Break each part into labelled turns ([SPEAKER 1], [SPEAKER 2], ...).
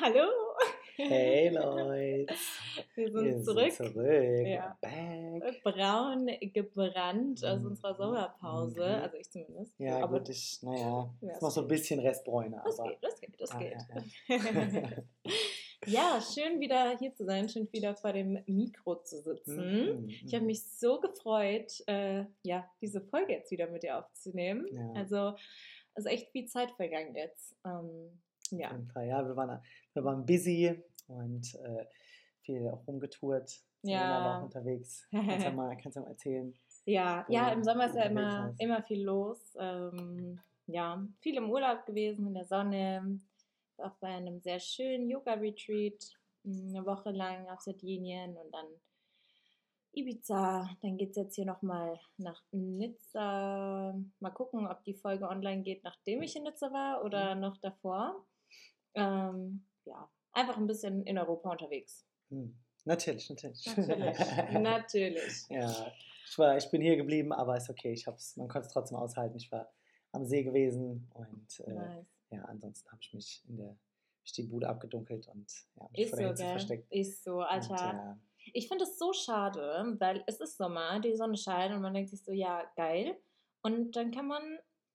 [SPEAKER 1] Hallo.
[SPEAKER 2] Hey Leute.
[SPEAKER 1] Wir sind
[SPEAKER 2] Wir
[SPEAKER 1] zurück.
[SPEAKER 2] Sind zurück.
[SPEAKER 1] Ja.
[SPEAKER 2] Back.
[SPEAKER 1] Braun gebrannt aus unserer Sommerpause.
[SPEAKER 2] Mhm.
[SPEAKER 1] Also ich zumindest.
[SPEAKER 2] Ja,
[SPEAKER 1] aber
[SPEAKER 2] gut, ich, naja,
[SPEAKER 1] Ja,
[SPEAKER 2] ist noch so ein bisschen Restbräune,
[SPEAKER 1] das
[SPEAKER 2] aber.
[SPEAKER 1] geht, das geht, das
[SPEAKER 2] Ah,
[SPEAKER 1] geht.
[SPEAKER 2] ja,
[SPEAKER 1] Ja, schön wieder hier zu sein, schön wieder vor dem Mikro zu sitzen.
[SPEAKER 2] Mhm,
[SPEAKER 1] Ich habe
[SPEAKER 2] mhm.
[SPEAKER 1] mich so gefreut, äh, ja, diese Folge jetzt wieder mit dir aufzunehmen.
[SPEAKER 2] Ja.
[SPEAKER 1] Also, es ist echt viel Zeit vergangen jetzt. Ähm,
[SPEAKER 2] Auf
[SPEAKER 1] ja.
[SPEAKER 2] jeden Fall, ja, wir waren, wir waren busy und äh, viel auch rumgetourt.
[SPEAKER 1] Ja.
[SPEAKER 2] war auch unterwegs. Kannst ja mal, kannst ja mal erzählen.
[SPEAKER 1] Ja, ja,
[SPEAKER 2] du
[SPEAKER 1] im Sommer ist ja immer, immer viel los. Ähm, ja, viel im Urlaub gewesen, in der Sonne. Auch bei einem sehr schönen Yoga-Retreat. mh, Eine Woche lang auf Sardinien und dann Ibiza. Dann geht es jetzt hier nochmal nach Nizza. Mal gucken, ob die Folge online geht, nachdem ich in Nizza war oder noch davor. Ähm, ja, einfach ein bisschen in Europa unterwegs.
[SPEAKER 2] Hm. Natürlich, natürlich.
[SPEAKER 1] Natürlich. Natürlich.
[SPEAKER 2] Ja, ich, war, ich bin hier geblieben, aber ist okay. Ich hab's, man konnte es trotzdem aushalten. Ich war am See gewesen und äh,
[SPEAKER 1] Nice.
[SPEAKER 2] ja, ansonsten habe ich mich in der ich die Bude abgedunkelt und ja, mich
[SPEAKER 1] Ist
[SPEAKER 2] vor
[SPEAKER 1] so,
[SPEAKER 2] der Hitze
[SPEAKER 1] gell?
[SPEAKER 2] versteckt.
[SPEAKER 1] Ist so, Alter.
[SPEAKER 2] Und, ja,
[SPEAKER 1] Ich finde es so schade, weil es ist Sommer, die Sonne scheint und man denkt sich so, ja, geil. Und dann kann man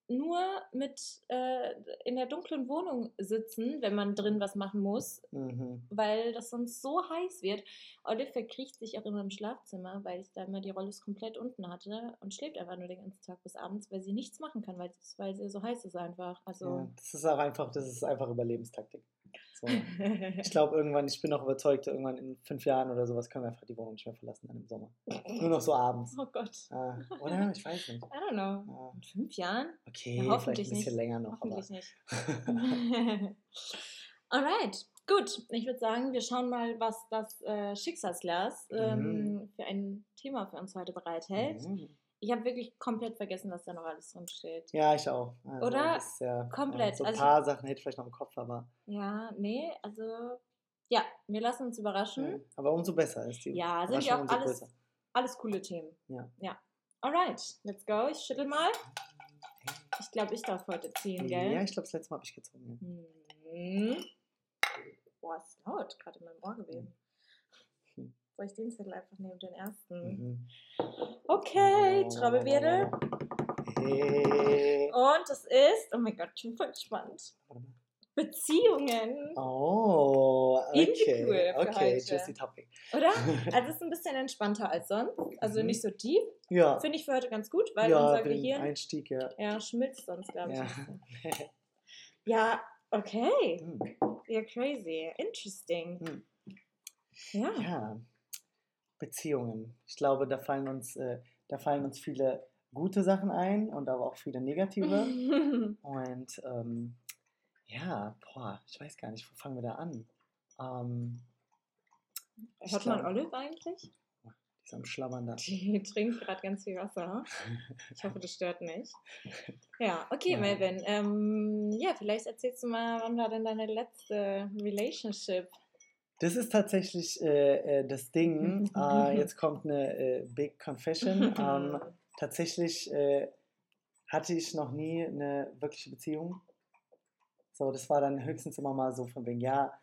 [SPEAKER 1] nur mit äh, in der dunklen Wohnung sitzen, wenn man drin was machen muss,
[SPEAKER 2] mhm.
[SPEAKER 1] weil das sonst so heiß wird. Olive verkriecht sich auch immer im Schlafzimmer, weil ich da immer die Rollos komplett unten hatte und schläft einfach nur den ganzen Tag bis abends, weil sie nichts machen kann, weil, weil sie so heiß ist einfach.
[SPEAKER 2] ja,
[SPEAKER 1] Also
[SPEAKER 2] das ist auch einfach, das ist einfach Überlebenstaktik. So. Ich glaube irgendwann, ich bin auch überzeugt, irgendwann in fünf Jahren oder sowas können wir einfach die Wohnung nicht mehr verlassen dann im Sommer. Nur noch so abends.
[SPEAKER 1] oh Gott.
[SPEAKER 2] Ah, oder? Ich weiß nicht.
[SPEAKER 1] I don't know.
[SPEAKER 2] Ah,
[SPEAKER 1] In fünf Jahren?
[SPEAKER 2] okay,
[SPEAKER 1] Ja,
[SPEAKER 2] vielleicht
[SPEAKER 1] hoffentlich
[SPEAKER 2] ein bisschen
[SPEAKER 1] nicht.
[SPEAKER 2] länger noch. Aber.
[SPEAKER 1] Hoffentlich nicht. Alright, gut. Ich würde sagen, wir schauen mal, was das äh, Schicksalsglas ähm,
[SPEAKER 2] Mhm.
[SPEAKER 1] für ein Thema für uns heute bereithält.
[SPEAKER 2] Mhm.
[SPEAKER 1] Ich habe wirklich komplett vergessen, was da noch alles drin steht.
[SPEAKER 2] Ja, ich auch. Also,
[SPEAKER 1] Oder?
[SPEAKER 2] ja,
[SPEAKER 1] Komplett.
[SPEAKER 2] Ja, so ein
[SPEAKER 1] Also-
[SPEAKER 2] paar Sachen hätte ich vielleicht noch im Kopf, aber,
[SPEAKER 1] Ja, nee, also ja, wir lassen uns überraschen.
[SPEAKER 2] ja. aber umso besser ist die.
[SPEAKER 1] Ja, sind ja auch alles,
[SPEAKER 2] größer.
[SPEAKER 1] alles coole Themen.
[SPEAKER 2] Ja.
[SPEAKER 1] Ja. Alright, let's go. Ich schüttel mal. Ich glaube, ich darf heute ziehen, gell?
[SPEAKER 2] Ja, ich glaube, das letzte Mal habe ich gezogen.
[SPEAKER 1] Mhm. Boah, ist laut, gerade in meinem Ohr gewesen. Soll ich den Zettel einfach nehmen, den ersten?
[SPEAKER 2] Mhm.
[SPEAKER 1] Okay, Trommelwirbel.
[SPEAKER 2] Hey.
[SPEAKER 1] Und es ist, oh mein Gott, ich bin voll gespannt. Beziehungen,
[SPEAKER 2] Oh, okay.
[SPEAKER 1] cool
[SPEAKER 2] okay,
[SPEAKER 1] heute.
[SPEAKER 2] juicy topic.
[SPEAKER 1] oder? Also es ist ein bisschen entspannter als sonst. Also
[SPEAKER 2] Mhm.
[SPEAKER 1] nicht so deep.
[SPEAKER 2] Ja,
[SPEAKER 1] Finde ich für heute ganz gut, weil
[SPEAKER 2] ja
[SPEAKER 1] unser Gehirn
[SPEAKER 2] Einstieg, ja.
[SPEAKER 1] ja, schmilzt sonst, glaube ich.
[SPEAKER 2] Ja.
[SPEAKER 1] Ja, okay.
[SPEAKER 2] Hm.
[SPEAKER 1] Ja, crazy. Interesting.
[SPEAKER 2] Hm.
[SPEAKER 1] Ja.
[SPEAKER 2] ja, Beziehungen. Ich glaube, da fallen uns, äh, da fallen uns viele gute Sachen ein und aber auch viele negative. Und ähm, ja, boah, ich weiß gar nicht, wo fangen wir da an? Ähm,
[SPEAKER 1] Hört man Olive eigentlich?
[SPEAKER 2] Die ist am Schlammern da.
[SPEAKER 1] Die trinkt gerade ganz viel Wasser. Ich hoffe, das stört nicht. Ja, okay,
[SPEAKER 2] Ja.
[SPEAKER 1] Melvin. Ähm, ja, vielleicht erzählst du mal, wann war denn deine letzte Relationship?
[SPEAKER 2] Das ist tatsächlich äh, äh, das Ding. äh, jetzt kommt eine äh, Big Confession. Ähm, tatsächlich äh, hatte ich noch nie eine wirkliche Beziehung. So, das war dann höchstens immer mal so von wegen, ja,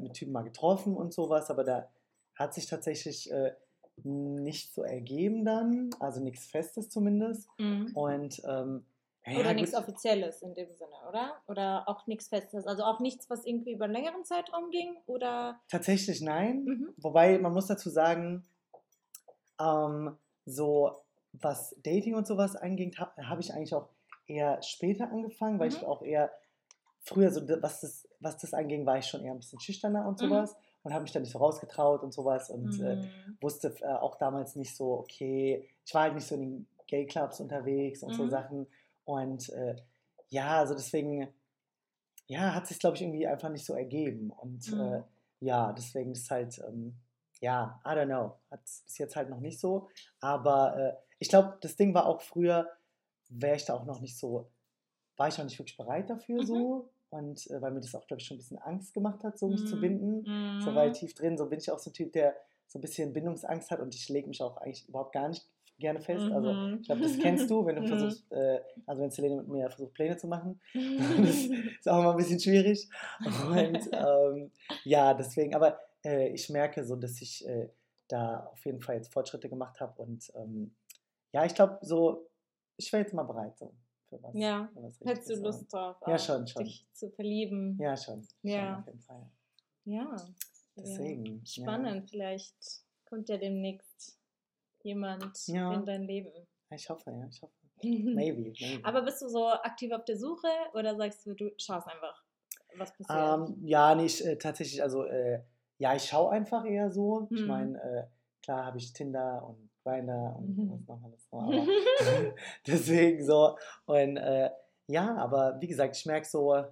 [SPEAKER 2] mit Typen mal getroffen und sowas, aber da hat sich tatsächlich äh, nicht so ergeben dann, also nichts Festes zumindest.
[SPEAKER 1] Mhm.
[SPEAKER 2] Und ähm, ja,
[SPEAKER 1] Oder nichts Offizielles in dem Sinne, oder? Oder auch nichts Festes. Also auch nichts, was irgendwie über einen längeren Zeitraum ging? Oder.
[SPEAKER 2] tatsächlich nein.
[SPEAKER 1] Mhm.
[SPEAKER 2] Wobei, man muss dazu sagen, ähm, so was Dating und sowas angeht, habe hab ich eigentlich auch eher später angefangen, weil ich
[SPEAKER 1] Mhm.
[SPEAKER 2] auch eher früher, so, was das, was das anging, war ich schon eher ein bisschen schüchterner und
[SPEAKER 1] Mhm.
[SPEAKER 2] sowas und habe mich dann nicht so rausgetraut und sowas und äh,
[SPEAKER 1] Mhm.
[SPEAKER 2] wusste äh, auch damals nicht so, okay, ich war halt nicht so in den Gay-Clubs unterwegs und so
[SPEAKER 1] Mhm.
[SPEAKER 2] Sachen und äh, ja, also deswegen, ja, hat sich glaube ich irgendwie einfach nicht so ergeben und
[SPEAKER 1] Mhm.
[SPEAKER 2] äh, ja, deswegen ist halt, ähm, ja, I don't know, hat es bis jetzt halt noch nicht so, aber äh, ich glaube, das Ding war auch früher, wäre ich da auch noch nicht so, war ich noch nicht wirklich bereit dafür
[SPEAKER 1] Mhm.
[SPEAKER 2] so und äh, weil mir das auch, glaube ich, schon ein bisschen Angst gemacht hat, so mich zu
[SPEAKER 1] Mhm.
[SPEAKER 2] binden so
[SPEAKER 1] Mhm.
[SPEAKER 2] weit tief drin. So bin ich auch so ein Typ, der so ein bisschen Bindungsangst hat und ich lege mich auch eigentlich überhaupt gar nicht gerne fest. Also
[SPEAKER 1] Mhm.
[SPEAKER 2] ich glaube, das kennst du, wenn du
[SPEAKER 1] Mhm.
[SPEAKER 2] versuchst, äh, also wenn Selene mit mir versucht, Pläne zu machen. das ist auch immer ein bisschen schwierig. Und ähm, ja, deswegen, aber äh, ich merke so, dass ich äh, da auf jeden Fall jetzt Fortschritte gemacht habe. Und ähm, ja, ich glaube, so, ich wäre jetzt mal bereit so für was.
[SPEAKER 1] Ja.
[SPEAKER 2] für was
[SPEAKER 1] Hättest du. Lust drauf,
[SPEAKER 2] Ja, schon, schon.
[SPEAKER 1] dich zu verlieben?
[SPEAKER 2] Ja, schon.
[SPEAKER 1] Ja.
[SPEAKER 2] Schon auf jeden Fall.
[SPEAKER 1] Ja.
[SPEAKER 2] Deswegen.
[SPEAKER 1] Ja. Spannend, vielleicht kommt ja demnächst jemand
[SPEAKER 2] Ja.
[SPEAKER 1] in dein Leben.
[SPEAKER 2] Ich hoffe, ja, ich hoffe. Maybe, maybe.
[SPEAKER 1] Aber bist du so aktiv auf der Suche oder sagst du, du schaust einfach, was passiert?
[SPEAKER 2] Ähm, ja, nicht äh, tatsächlich, also äh, ja, ich schaue einfach eher so. Ich
[SPEAKER 1] Mhm.
[SPEAKER 2] meine, äh, klar habe ich Tinder und Grindr und
[SPEAKER 1] Mhm.
[SPEAKER 2] was noch alles aber deswegen so. Und äh, ja, aber wie gesagt, ich merke so,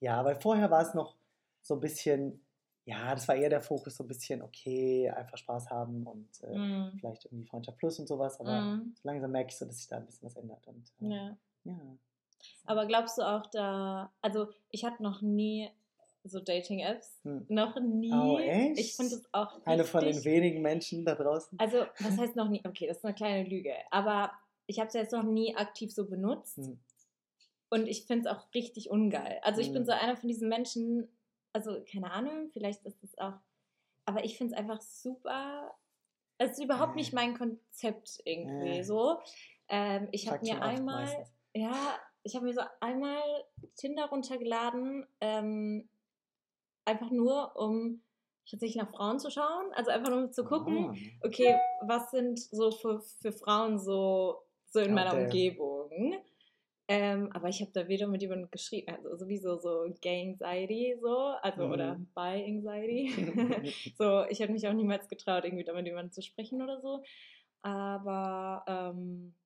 [SPEAKER 2] ja, weil vorher war es noch so ein bisschen, ja, das war eher der Fokus, so ein bisschen, okay, einfach Spaß haben und äh,
[SPEAKER 1] Mm,
[SPEAKER 2] vielleicht irgendwie Freundschaft Plus und sowas, aber
[SPEAKER 1] mm,
[SPEAKER 2] so langsam merke ich so, dass sich da ein bisschen was ändert. Und, äh,
[SPEAKER 1] ja.
[SPEAKER 2] ja.
[SPEAKER 1] Aber glaubst du auch da, also ich hatte noch nie so Dating-Apps,
[SPEAKER 2] Hm.
[SPEAKER 1] noch nie.
[SPEAKER 2] Oh, echt?
[SPEAKER 1] Ich finde es auch richtig,
[SPEAKER 2] Eine von den wenigen Menschen da draußen.
[SPEAKER 1] Also, was heißt noch nie? Okay, das ist eine kleine Lüge. Aber ich habe es jetzt noch nie aktiv so benutzt.
[SPEAKER 2] Hm.
[SPEAKER 1] Und ich finde es auch richtig ungeil. Also, ich bin
[SPEAKER 2] Mhm.
[SPEAKER 1] so einer von diesen Menschen, also, keine Ahnung, vielleicht ist es auch. Aber ich finde es einfach super. Es ist überhaupt nicht mein Konzept irgendwie so. Ähm, ich habe mir einmal,
[SPEAKER 2] meistens.
[SPEAKER 1] ja, ich habe mir so einmal Tinder runtergeladen, ähm, einfach nur, um tatsächlich nach Frauen zu schauen. Also einfach nur um zu gucken,
[SPEAKER 2] Ah.
[SPEAKER 1] okay, was sind so für, für Frauen so, so in meiner
[SPEAKER 2] there.
[SPEAKER 1] Umgebung? Ähm, aber ich habe da weder mit jemandem geschrieben, also sowieso so Gay Anxiety, so, also oder
[SPEAKER 2] Mhm.
[SPEAKER 1] Bi Anxiety. so, ich hätte mich auch niemals getraut, irgendwie da mit jemandem zu sprechen oder so. Aber ähm,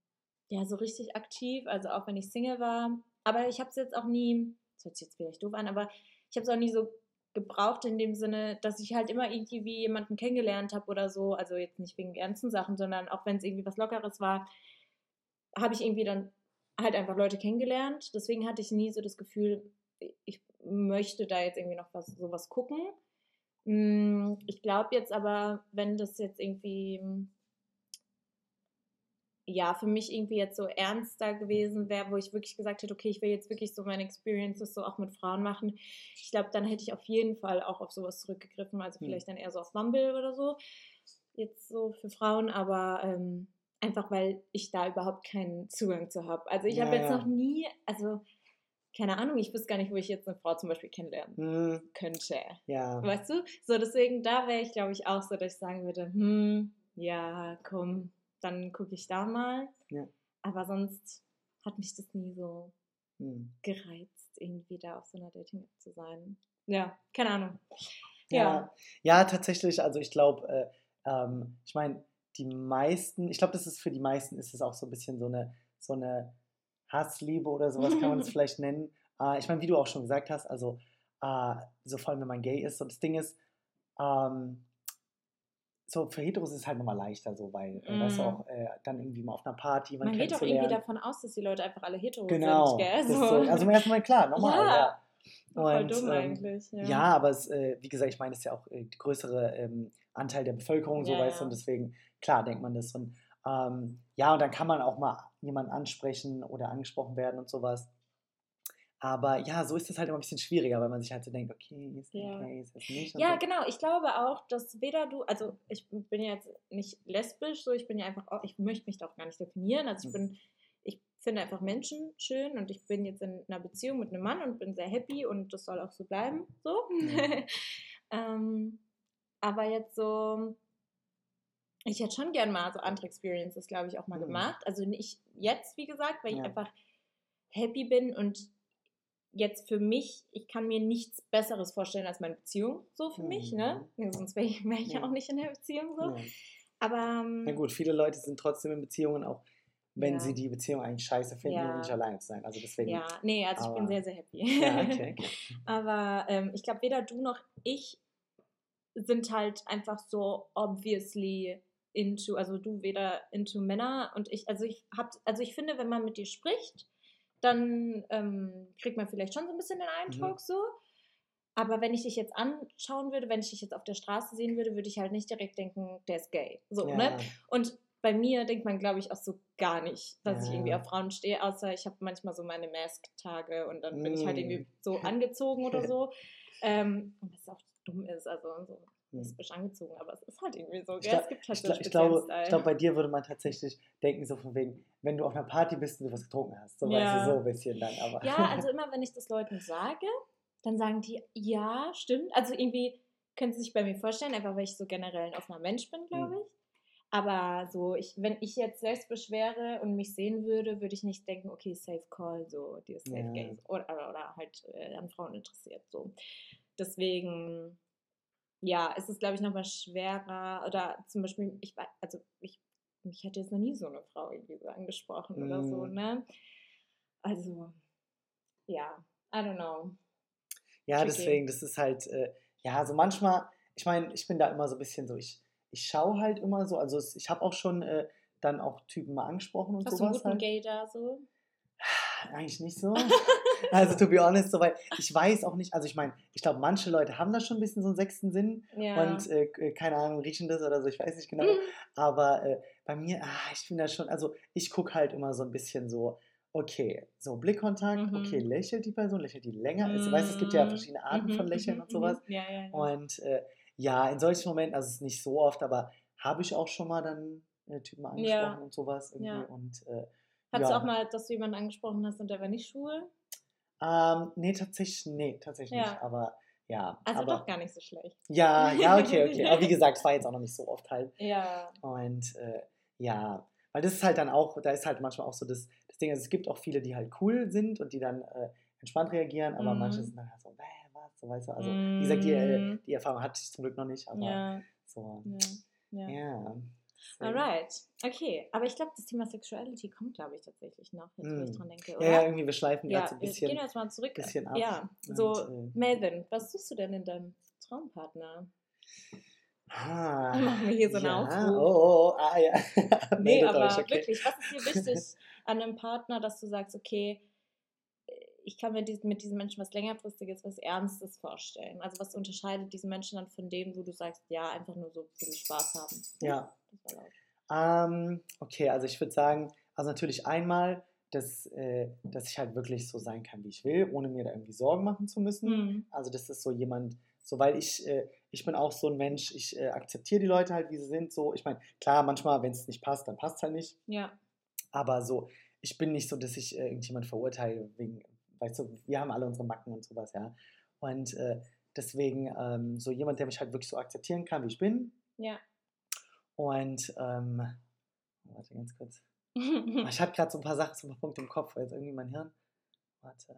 [SPEAKER 1] ja, so richtig aktiv, also auch wenn ich Single war. Aber ich habe es jetzt auch nie, das hört sich jetzt vielleicht doof an, aber ich habe es auch nie so gebraucht in dem Sinne, dass ich halt immer irgendwie wie jemanden kennengelernt habe oder so. Also jetzt nicht wegen ernsten Sachen, sondern auch wenn es irgendwie was Lockeres war, habe ich irgendwie dann halt einfach Leute kennengelernt. Deswegen hatte ich nie so das Gefühl, ich möchte da jetzt irgendwie noch was sowas gucken. Mm, Ich glaube jetzt aber, wenn das jetzt irgendwie ja, für mich irgendwie jetzt so ernster gewesen wäre, wo ich wirklich gesagt hätte, okay, ich will jetzt wirklich so meine Experiences so auch mit Frauen machen. Ich glaube, dann hätte ich auf jeden Fall auch auf sowas zurückgegriffen, also
[SPEAKER 2] Hm.
[SPEAKER 1] vielleicht dann eher so auf Bumble oder so, jetzt so für Frauen, aber ähm, einfach, weil ich da überhaupt keinen Zugang zu habe. Also ich
[SPEAKER 2] Ja,
[SPEAKER 1] habe jetzt
[SPEAKER 2] ja.
[SPEAKER 1] noch nie, also keine Ahnung, ich wüsste gar nicht, wo ich jetzt eine Frau zum Beispiel kennenlernen
[SPEAKER 2] Hm,
[SPEAKER 1] könnte.
[SPEAKER 2] ja.
[SPEAKER 1] Weißt du? So, deswegen, da wäre ich, glaube ich, auch so, dass ich sagen würde, hm, ja, komm, dann gucke ich da mal.
[SPEAKER 2] Ja.
[SPEAKER 1] Aber sonst hat mich das nie so
[SPEAKER 2] Hm.
[SPEAKER 1] gereizt, irgendwie da auf so einer Dating-App zu sein. Ja, keine Ahnung.
[SPEAKER 2] Ja.
[SPEAKER 1] Ja.
[SPEAKER 2] ja, tatsächlich. Also ich glaube, äh, ähm, ich meine, die meisten, ich glaube, das ist für die meisten ist es auch so ein bisschen so eine, so eine Hassliebe oder sowas kann man es vielleicht nennen. Äh, ich meine, wie du auch schon gesagt hast, also äh, so vor allem, wenn man gay ist, so das Ding ist, ähm, so für Heteros ist es halt nochmal leichter, so, weil, äh, weißt du,
[SPEAKER 1] Mm.
[SPEAKER 2] auch äh, dann irgendwie mal auf einer Party man
[SPEAKER 1] Man geht doch irgendwie davon aus, dass die Leute einfach alle hetero
[SPEAKER 2] Genau.
[SPEAKER 1] sind, gell?
[SPEAKER 2] ist so, also im ersten Mal klar, normal,
[SPEAKER 1] Ja.
[SPEAKER 2] ja.
[SPEAKER 1] Voll
[SPEAKER 2] Und,
[SPEAKER 1] dumm
[SPEAKER 2] ähm,
[SPEAKER 1] eigentlich. Ja,
[SPEAKER 2] Ja, aber es, äh, wie gesagt, ich meine, es ist ja auch äh, der größere ähm, Anteil der Bevölkerung, so
[SPEAKER 1] Ja,
[SPEAKER 2] weißt du, und deswegen, klar, denkt man das. Und ähm, ja, und dann kann man auch mal jemanden ansprechen oder angesprochen werden und sowas. Aber ja, so ist es halt immer ein bisschen schwieriger, weil man sich halt so denkt, okay, ist
[SPEAKER 1] Ja.
[SPEAKER 2] okay, ist das nicht?
[SPEAKER 1] Ja,
[SPEAKER 2] so.
[SPEAKER 1] genau. Ich glaube auch, dass weder du, also ich bin ja jetzt nicht lesbisch, so ich bin ja einfach, auch, ich möchte mich da auch gar nicht definieren. Also ich
[SPEAKER 2] Mhm.
[SPEAKER 1] bin, ich finde einfach Menschen schön und ich bin jetzt in einer Beziehung mit einem Mann und bin sehr happy und das soll auch so bleiben, so.
[SPEAKER 2] Mhm.
[SPEAKER 1] ähm, aber jetzt so, ich hätte schon gern mal so andere Experiences, glaube ich, auch mal
[SPEAKER 2] Mhm.
[SPEAKER 1] gemacht. Also nicht jetzt, wie gesagt, weil ich
[SPEAKER 2] Ja.
[SPEAKER 1] einfach happy bin und jetzt für mich, ich kann mir nichts Besseres vorstellen als meine Beziehung, so für mich, ne? Ja, sonst wäre ich, wär ich ja auch nicht in der Beziehung so. Aber ähm,
[SPEAKER 2] Na gut, viele Leute sind trotzdem in Beziehungen, auch wenn
[SPEAKER 1] Ja.
[SPEAKER 2] sie die Beziehung eigentlich scheiße finden,
[SPEAKER 1] Ja.
[SPEAKER 2] um nicht alleine zu sein. Also deswegen.
[SPEAKER 1] ja, nee, also ich bin
[SPEAKER 2] Aber-
[SPEAKER 1] sehr, sehr happy.
[SPEAKER 2] Ja, okay, okay.
[SPEAKER 1] Aber ähm, ich glaube, weder du noch ich sind halt einfach so obviously into, also du weder into Männer und ich, also ich hab, also ich finde, wenn man mit dir spricht, dann ähm, kriegt man vielleicht schon so ein bisschen den Eindruck so. Aber wenn ich dich jetzt anschauen würde, wenn ich dich jetzt auf der Straße sehen würde, würde ich halt nicht direkt denken, der ist gay. So,
[SPEAKER 2] ja.
[SPEAKER 1] ne? Und bei mir denkt man, glaube ich, auch so gar nicht, dass
[SPEAKER 2] Ja.
[SPEAKER 1] ich irgendwie auf Frauen stehe, außer ich habe manchmal so meine Mask-Tage und dann bin ich halt
[SPEAKER 2] Mm.
[SPEAKER 1] irgendwie so angezogen oder so. Ähm, und was auch dumm ist, also so. Lesbisch angezogen, aber es ist halt irgendwie so.
[SPEAKER 2] Ich, glaub,
[SPEAKER 1] es gibt halt
[SPEAKER 2] ich,
[SPEAKER 1] so
[SPEAKER 2] ich, glaube, ich glaube, bei dir würde man tatsächlich denken, so von wegen, wenn du auf einer Party bist und du was getrunken hast. So weißt
[SPEAKER 1] Ja.
[SPEAKER 2] du, so ein bisschen dann. Aber.
[SPEAKER 1] Ja, also immer wenn ich das Leuten sage, dann sagen die, ja, stimmt. Also irgendwie können sie sich bei mir vorstellen, einfach weil ich so generell ein offener Mensch bin, glaube
[SPEAKER 2] Mhm.
[SPEAKER 1] ich. Aber so, ich, wenn ich jetzt lesbisch wäre und mich sehen würde, würde ich nicht denken, okay, safe call, so, die ist safe
[SPEAKER 2] Ja.
[SPEAKER 1] gay oder, oder, oder halt äh, an Frauen interessiert, so. Deswegen, ja, ist es, glaube ich, nochmal schwerer oder zum Beispiel, ich weiß, also ich, mich hätte jetzt noch nie so eine Frau irgendwie so angesprochen oder so,
[SPEAKER 2] Mhm.
[SPEAKER 1] ne? Also, ja, I don't know.
[SPEAKER 2] Ja,
[SPEAKER 1] Tricky.
[SPEAKER 2] deswegen, das ist halt, äh, ja, so manchmal, ich meine, ich bin da immer so ein bisschen so, ich, ich schaue halt immer so, also ich habe auch schon äh, dann auch Typen mal angesprochen und
[SPEAKER 1] Hast du einen
[SPEAKER 2] sowas
[SPEAKER 1] guten
[SPEAKER 2] halt.
[SPEAKER 1] Gay da so?
[SPEAKER 2] Eigentlich nicht so. Also, to be honest, so, weil ich weiß auch nicht, also ich meine, ich glaube, manche Leute haben da schon ein bisschen so einen sechsten Sinn
[SPEAKER 1] Ja.
[SPEAKER 2] und äh, keine Ahnung, riechen das oder so, ich weiß nicht genau.
[SPEAKER 1] Mhm.
[SPEAKER 2] Aber äh, bei mir, ah, ich bin da schon, also ich gucke halt immer so ein bisschen so, okay, so Blickkontakt,
[SPEAKER 1] Mhm.
[SPEAKER 2] okay, lächelt die Person, lächelt die länger? Also, weißt du, es gibt ja
[SPEAKER 1] Mhm.
[SPEAKER 2] verschiedene Arten
[SPEAKER 1] Mhm,
[SPEAKER 2] von Lächeln
[SPEAKER 1] mhm,
[SPEAKER 2] und sowas.
[SPEAKER 1] mhm. Ja, ja.
[SPEAKER 2] Und äh, ja, in solchen Momenten, also es ist nicht so oft, aber habe ich auch schon mal dann äh, Typen angesprochen und sowas irgendwie. Und äh,
[SPEAKER 1] Hattest
[SPEAKER 2] ja.
[SPEAKER 1] du auch mal, dass du jemanden angesprochen hast und der war nicht schwul?
[SPEAKER 2] Ähm, nee, tatsächlich, nee, tatsächlich
[SPEAKER 1] Ja.
[SPEAKER 2] nicht. Aber ja.
[SPEAKER 1] Also
[SPEAKER 2] aber,
[SPEAKER 1] doch gar nicht so schlecht.
[SPEAKER 2] Ja, ja, okay, okay. Aber wie gesagt, es war jetzt auch noch nicht so oft halt.
[SPEAKER 1] Ja.
[SPEAKER 2] Und äh, ja, weil das ist halt dann auch, da ist halt manchmal auch so das, das Ding, also es gibt auch viele, die halt cool sind und die dann äh, entspannt reagieren, aber
[SPEAKER 1] Mhm.
[SPEAKER 2] manche sind dann halt so, äh, was, so weißt du. Also, wie gesagt, die, äh,
[SPEAKER 1] Mhm.
[SPEAKER 2] die Erfahrung hatte ich zum Glück noch nicht, aber
[SPEAKER 1] Ja.
[SPEAKER 2] so,
[SPEAKER 1] Ja. ja.
[SPEAKER 2] Ja.
[SPEAKER 1] Alright. Okay. Aber ich glaube, das Thema Sexuality kommt, glaube ich, tatsächlich noch, jetzt wo ich
[SPEAKER 2] Mm.
[SPEAKER 1] dran denke,
[SPEAKER 2] Ja,
[SPEAKER 1] oder?
[SPEAKER 2] ja, irgendwie, wir schleifen
[SPEAKER 1] Ja,
[SPEAKER 2] gerade so ein
[SPEAKER 1] wir
[SPEAKER 2] bisschen.
[SPEAKER 1] gehen jetzt mal zurück.
[SPEAKER 2] bisschen ab.
[SPEAKER 1] Ja,
[SPEAKER 2] Und,
[SPEAKER 1] so,
[SPEAKER 2] äh,
[SPEAKER 1] Melvin, was suchst du denn in deinem Traumpartner?
[SPEAKER 2] Ah,
[SPEAKER 1] Machen wir hier so einen
[SPEAKER 2] ja,
[SPEAKER 1] Aufruf.
[SPEAKER 2] Oh, oh, oh, ah, ja.
[SPEAKER 1] Nee, aber
[SPEAKER 2] euch, okay.
[SPEAKER 1] wirklich, was ist dir wichtig an einem Partner, dass du sagst, okay, ich kann mir mit diesem Menschen was längerfristiges, was Ernstes vorstellen? Also was unterscheidet diesen Menschen dann von denen, wo du sagst, ja, einfach nur so ein bisschen Spaß haben?
[SPEAKER 2] Ja. Ähm, okay, also ich würde sagen, also natürlich einmal, dass, äh, dass ich halt wirklich so sein kann, wie ich will, ohne mir da irgendwie Sorgen machen zu müssen.
[SPEAKER 1] Mhm.
[SPEAKER 2] Also das ist so jemand, so weil ich, äh, ich bin auch so ein Mensch, ich äh, akzeptiere die Leute halt, wie sie sind. So, ich meine, klar, manchmal, wenn es nicht passt, dann passt es halt nicht.
[SPEAKER 1] Ja.
[SPEAKER 2] Aber so, ich bin nicht so, dass ich äh, irgendjemand verurteile wegen, weißt du, wir haben alle unsere Macken und sowas, ja. Und äh, deswegen ähm, so jemand, der mich halt wirklich so akzeptieren kann, wie ich bin.
[SPEAKER 1] Ja.
[SPEAKER 2] Und ähm, warte ganz kurz. Ich hatte gerade so ein paar Sachen, so ein paar Punkte im Kopf, weil jetzt irgendwie mein Hirn. Warte.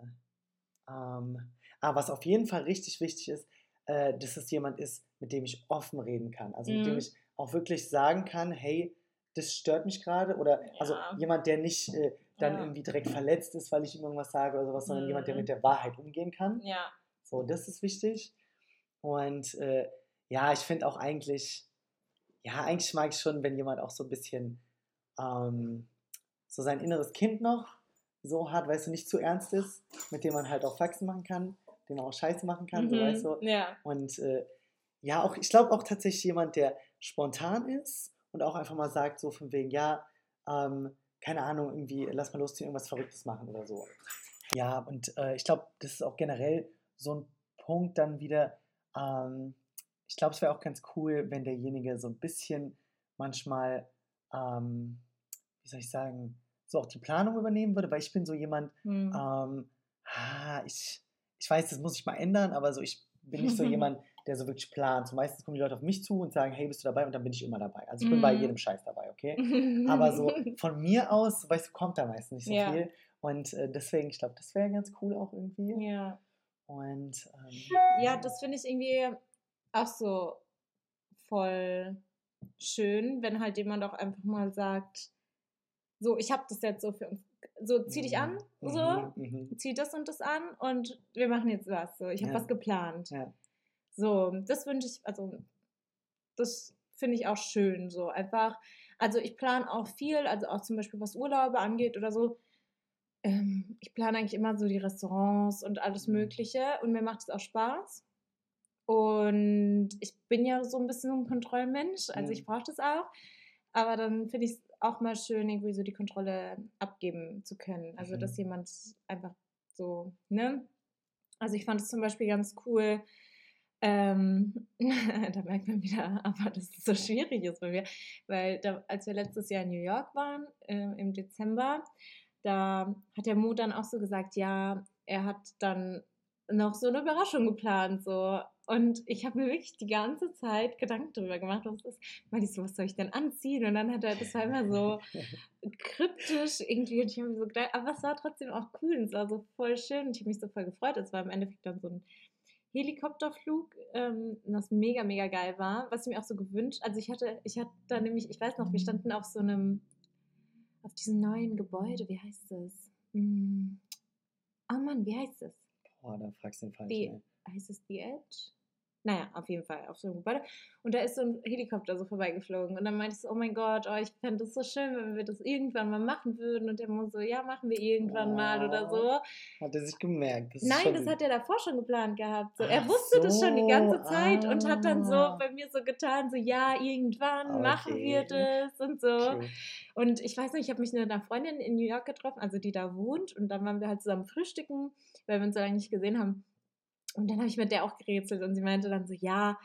[SPEAKER 2] Ähm, ah, was auf jeden Fall richtig wichtig ist, äh, dass es jemand ist, mit dem ich offen reden kann. Also mit dem
[SPEAKER 1] Mhm.
[SPEAKER 2] ich auch wirklich sagen kann, hey, das stört mich gerade. Oder also
[SPEAKER 1] Ja.
[SPEAKER 2] jemand, der nicht äh, dann
[SPEAKER 1] Ja.
[SPEAKER 2] irgendwie direkt verletzt ist, weil ich ihm irgendwas sage oder sowas, sondern jemand, der
[SPEAKER 1] Mhm.
[SPEAKER 2] mit der Wahrheit umgehen kann.
[SPEAKER 1] ja.
[SPEAKER 2] So, das ist wichtig. Und äh, ja, ich finde auch eigentlich, ja, eigentlich mag ich schon, wenn jemand auch so ein bisschen ähm, so sein inneres Kind noch so hat, weißt du, nicht zu ernst ist, mit dem man halt auch Faxen machen kann, dem man auch Scheiße machen kann, so
[SPEAKER 1] Mhm.
[SPEAKER 2] weißt du.
[SPEAKER 1] Ja.
[SPEAKER 2] Und äh, ja, auch, ich glaube auch tatsächlich jemand, der spontan ist und auch einfach mal sagt, so von wegen, ja, ähm, keine Ahnung, irgendwie, lass mal losziehen, irgendwas Verrücktes machen oder so. Ja, und äh, ich glaube, das ist auch generell so ein Punkt dann wieder, ähm, ich glaube, es wäre auch ganz cool, wenn derjenige so ein bisschen manchmal, ähm, wie soll ich sagen, so auch die Planung übernehmen würde, weil ich bin so jemand,
[SPEAKER 1] Mhm.
[SPEAKER 2] ähm, ah, ich, ich weiß, das muss ich mal ändern, aber so ich bin nicht so jemand, der so wirklich plant. Meistens kommen die Leute auf mich zu und sagen, hey, bist du dabei? Und dann bin ich immer dabei. Also ich bin bei
[SPEAKER 1] Mhm.
[SPEAKER 2] jedem Scheiß dabei, okay? Aber so von mir aus, weißt du, kommt da meistens nicht so
[SPEAKER 1] Ja.
[SPEAKER 2] viel. Und äh, deswegen, ich glaube, das wäre ganz cool auch irgendwie.
[SPEAKER 1] ja.
[SPEAKER 2] Und ähm,
[SPEAKER 1] Ja, das finde ich irgendwie auch so voll schön, wenn halt jemand auch einfach mal sagt, so, ich habe das jetzt so für uns, so zieh dich an,
[SPEAKER 2] mhm,
[SPEAKER 1] so,
[SPEAKER 2] mhm, mhm.
[SPEAKER 1] zieh das und das an und wir machen jetzt was, so, ich habe
[SPEAKER 2] Ja.
[SPEAKER 1] was geplant.
[SPEAKER 2] Ja.
[SPEAKER 1] So, das wünsche ich, also das finde ich auch schön, so einfach, also ich plane auch viel, also auch zum Beispiel was Urlaube angeht oder so, ähm, ich plane eigentlich immer so die Restaurants und alles
[SPEAKER 2] Mhm.
[SPEAKER 1] Mögliche und mir macht es auch Spaß. Und ich bin ja so ein bisschen ein Kontrollmensch, also ich
[SPEAKER 2] Mhm.
[SPEAKER 1] brauche das auch. aber dann finde ich es auch mal schön, irgendwie so die Kontrolle abgeben zu können. Also, dass
[SPEAKER 2] Mhm.
[SPEAKER 1] jemand einfach so, ne? Also, ich fand es zum Beispiel ganz cool, ähm, da merkt man wieder, aber dass es so schwierig ist bei mir, weil da, als wir letztes Jahr in New York waren, äh, im Dezember, da hat der Mo dann auch so gesagt, ja, er hat dann noch so eine Überraschung geplant, so. Und ich habe mir wirklich die ganze Zeit Gedanken darüber gemacht, was ist. Meinte ich so, was soll ich denn anziehen? Und dann hat er, das war immer so kryptisch irgendwie. Und ich habe mir so gedacht, aber es war trotzdem auch cool. Und es war so voll schön. Und ich habe mich so voll gefreut. Es war im Endeffekt dann so ein Helikopterflug, ähm, was mega, mega geil war. Was ich mir auch so gewünscht. Also ich hatte, ich hatte da nämlich, ich weiß noch, wir standen auf so einem, auf diesem neuen Gebäude, wie heißt das? Hm. Oh Mann, wie heißt das?
[SPEAKER 2] Boah, da fragst du den falsch.
[SPEAKER 1] Heißt es The Edge? Naja, auf jeden Fall, auf so einem Gebäude. Und da ist so ein Helikopter so vorbeigeflogen. Und dann meinte ich so, oh mein Gott, oh, ich fände das so schön, wenn wir das irgendwann mal machen würden. Und der muss so, ja, machen wir irgendwann mal oder so.
[SPEAKER 2] Hat er sich gemerkt. Das
[SPEAKER 1] Nein, das hat er davor schon geplant gehabt. So, er wusste das schon die ganze
[SPEAKER 2] so,
[SPEAKER 1] Zeit und hat dann so
[SPEAKER 2] ah.
[SPEAKER 1] bei mir so getan, so, ja, irgendwann machen wir
[SPEAKER 2] Okay.
[SPEAKER 1] das und so.
[SPEAKER 2] Cute.
[SPEAKER 1] Und ich weiß nicht, ich habe mich mit einer Freundin in New York getroffen, also die da wohnt. Und dann waren wir halt zusammen frühstücken, weil wir uns so lange nicht gesehen haben. Und dann habe ich mit der auch gerätselt und sie meinte dann so, ja,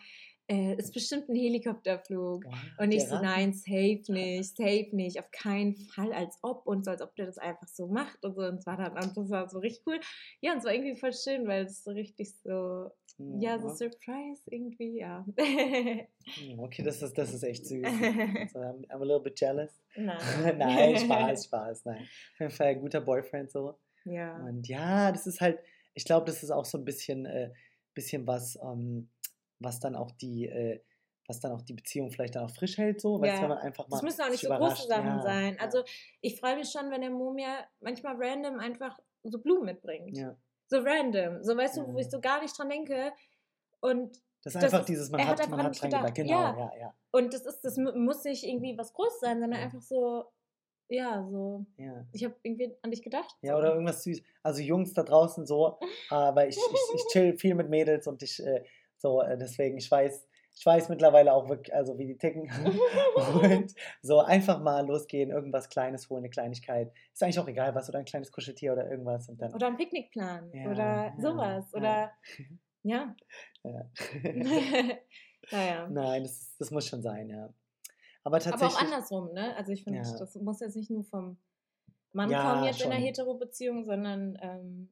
[SPEAKER 1] äh, ist bestimmt ein Helikopterflug.
[SPEAKER 2] Wow,
[SPEAKER 1] Und ich so, nein, safe nicht, safe nicht, auf keinen Fall, als ob und so, als ob der das einfach so macht und so. Und es war dann, und das war so richtig cool. Ja, und es war irgendwie voll schön, weil es so richtig so, ja, so
[SPEAKER 2] Ja.
[SPEAKER 1] Surprise irgendwie, ja.
[SPEAKER 2] Hm, Okay, das ist, das ist echt süß. So, I'm, I'm a little bit jealous.
[SPEAKER 1] Nein.
[SPEAKER 2] nein, Spaß, Spaß, nein. Auf jeden Fall ein guter Boyfriend so.
[SPEAKER 1] Ja.
[SPEAKER 2] Und ja, das ist halt, ich glaube, das ist auch so ein bisschen, äh, bisschen was, ähm, was dann auch die, äh, was dann auch die Beziehung vielleicht dann auch frisch hält, so, weißt
[SPEAKER 1] Ja.
[SPEAKER 2] wenn man einfach mal.
[SPEAKER 1] Das müssen auch nicht so große. Sachen
[SPEAKER 2] ja,
[SPEAKER 1] sein. Also ich freue mich schon, wenn der Mo mir manchmal random einfach so Blumen mitbringt.
[SPEAKER 2] ja.
[SPEAKER 1] So random. So weißt du, wo ich so gar nicht dran denke. Und,
[SPEAKER 2] Das ist
[SPEAKER 1] Das
[SPEAKER 2] einfach
[SPEAKER 1] ist-
[SPEAKER 2] dieses, man
[SPEAKER 1] hat
[SPEAKER 2] hat, man
[SPEAKER 1] an
[SPEAKER 2] hat dran
[SPEAKER 1] gedacht.
[SPEAKER 2] gedacht. Genau,
[SPEAKER 1] Ja.
[SPEAKER 2] ja, ja,
[SPEAKER 1] und das ist, das mu- muss nicht irgendwie was groß sein, sondern einfach so, ja, so.
[SPEAKER 2] ja.
[SPEAKER 1] Ich habe irgendwie an dich gedacht.
[SPEAKER 2] Ja, oder irgendwas süß. Also Jungs da draußen so, äh, weil ich, ich, ich chill viel mit Mädels und ich äh, so, äh, deswegen, ich weiß, ich weiß mittlerweile auch wirklich, also wie die ticken. und so einfach mal losgehen, irgendwas Kleines holen, eine Kleinigkeit. Ist eigentlich auch egal, was, oder ein kleines Kuscheltier oder irgendwas und dann.
[SPEAKER 1] Oder ein Picknickplan.
[SPEAKER 2] Ja,
[SPEAKER 1] oder sowas.
[SPEAKER 2] ja.
[SPEAKER 1] Oder ja.
[SPEAKER 2] Ja.
[SPEAKER 1] naja.
[SPEAKER 2] Nein, das, das muss schon sein, ja. Aber
[SPEAKER 1] Aber
[SPEAKER 2] tatsächlich.
[SPEAKER 1] auch andersrum, ne? Also ich finde,
[SPEAKER 2] Ja.
[SPEAKER 1] das muss jetzt nicht nur vom Mann
[SPEAKER 2] Ja,
[SPEAKER 1] kommen jetzt in einer
[SPEAKER 2] schon.
[SPEAKER 1] Hetero-Beziehung, sondern ähm,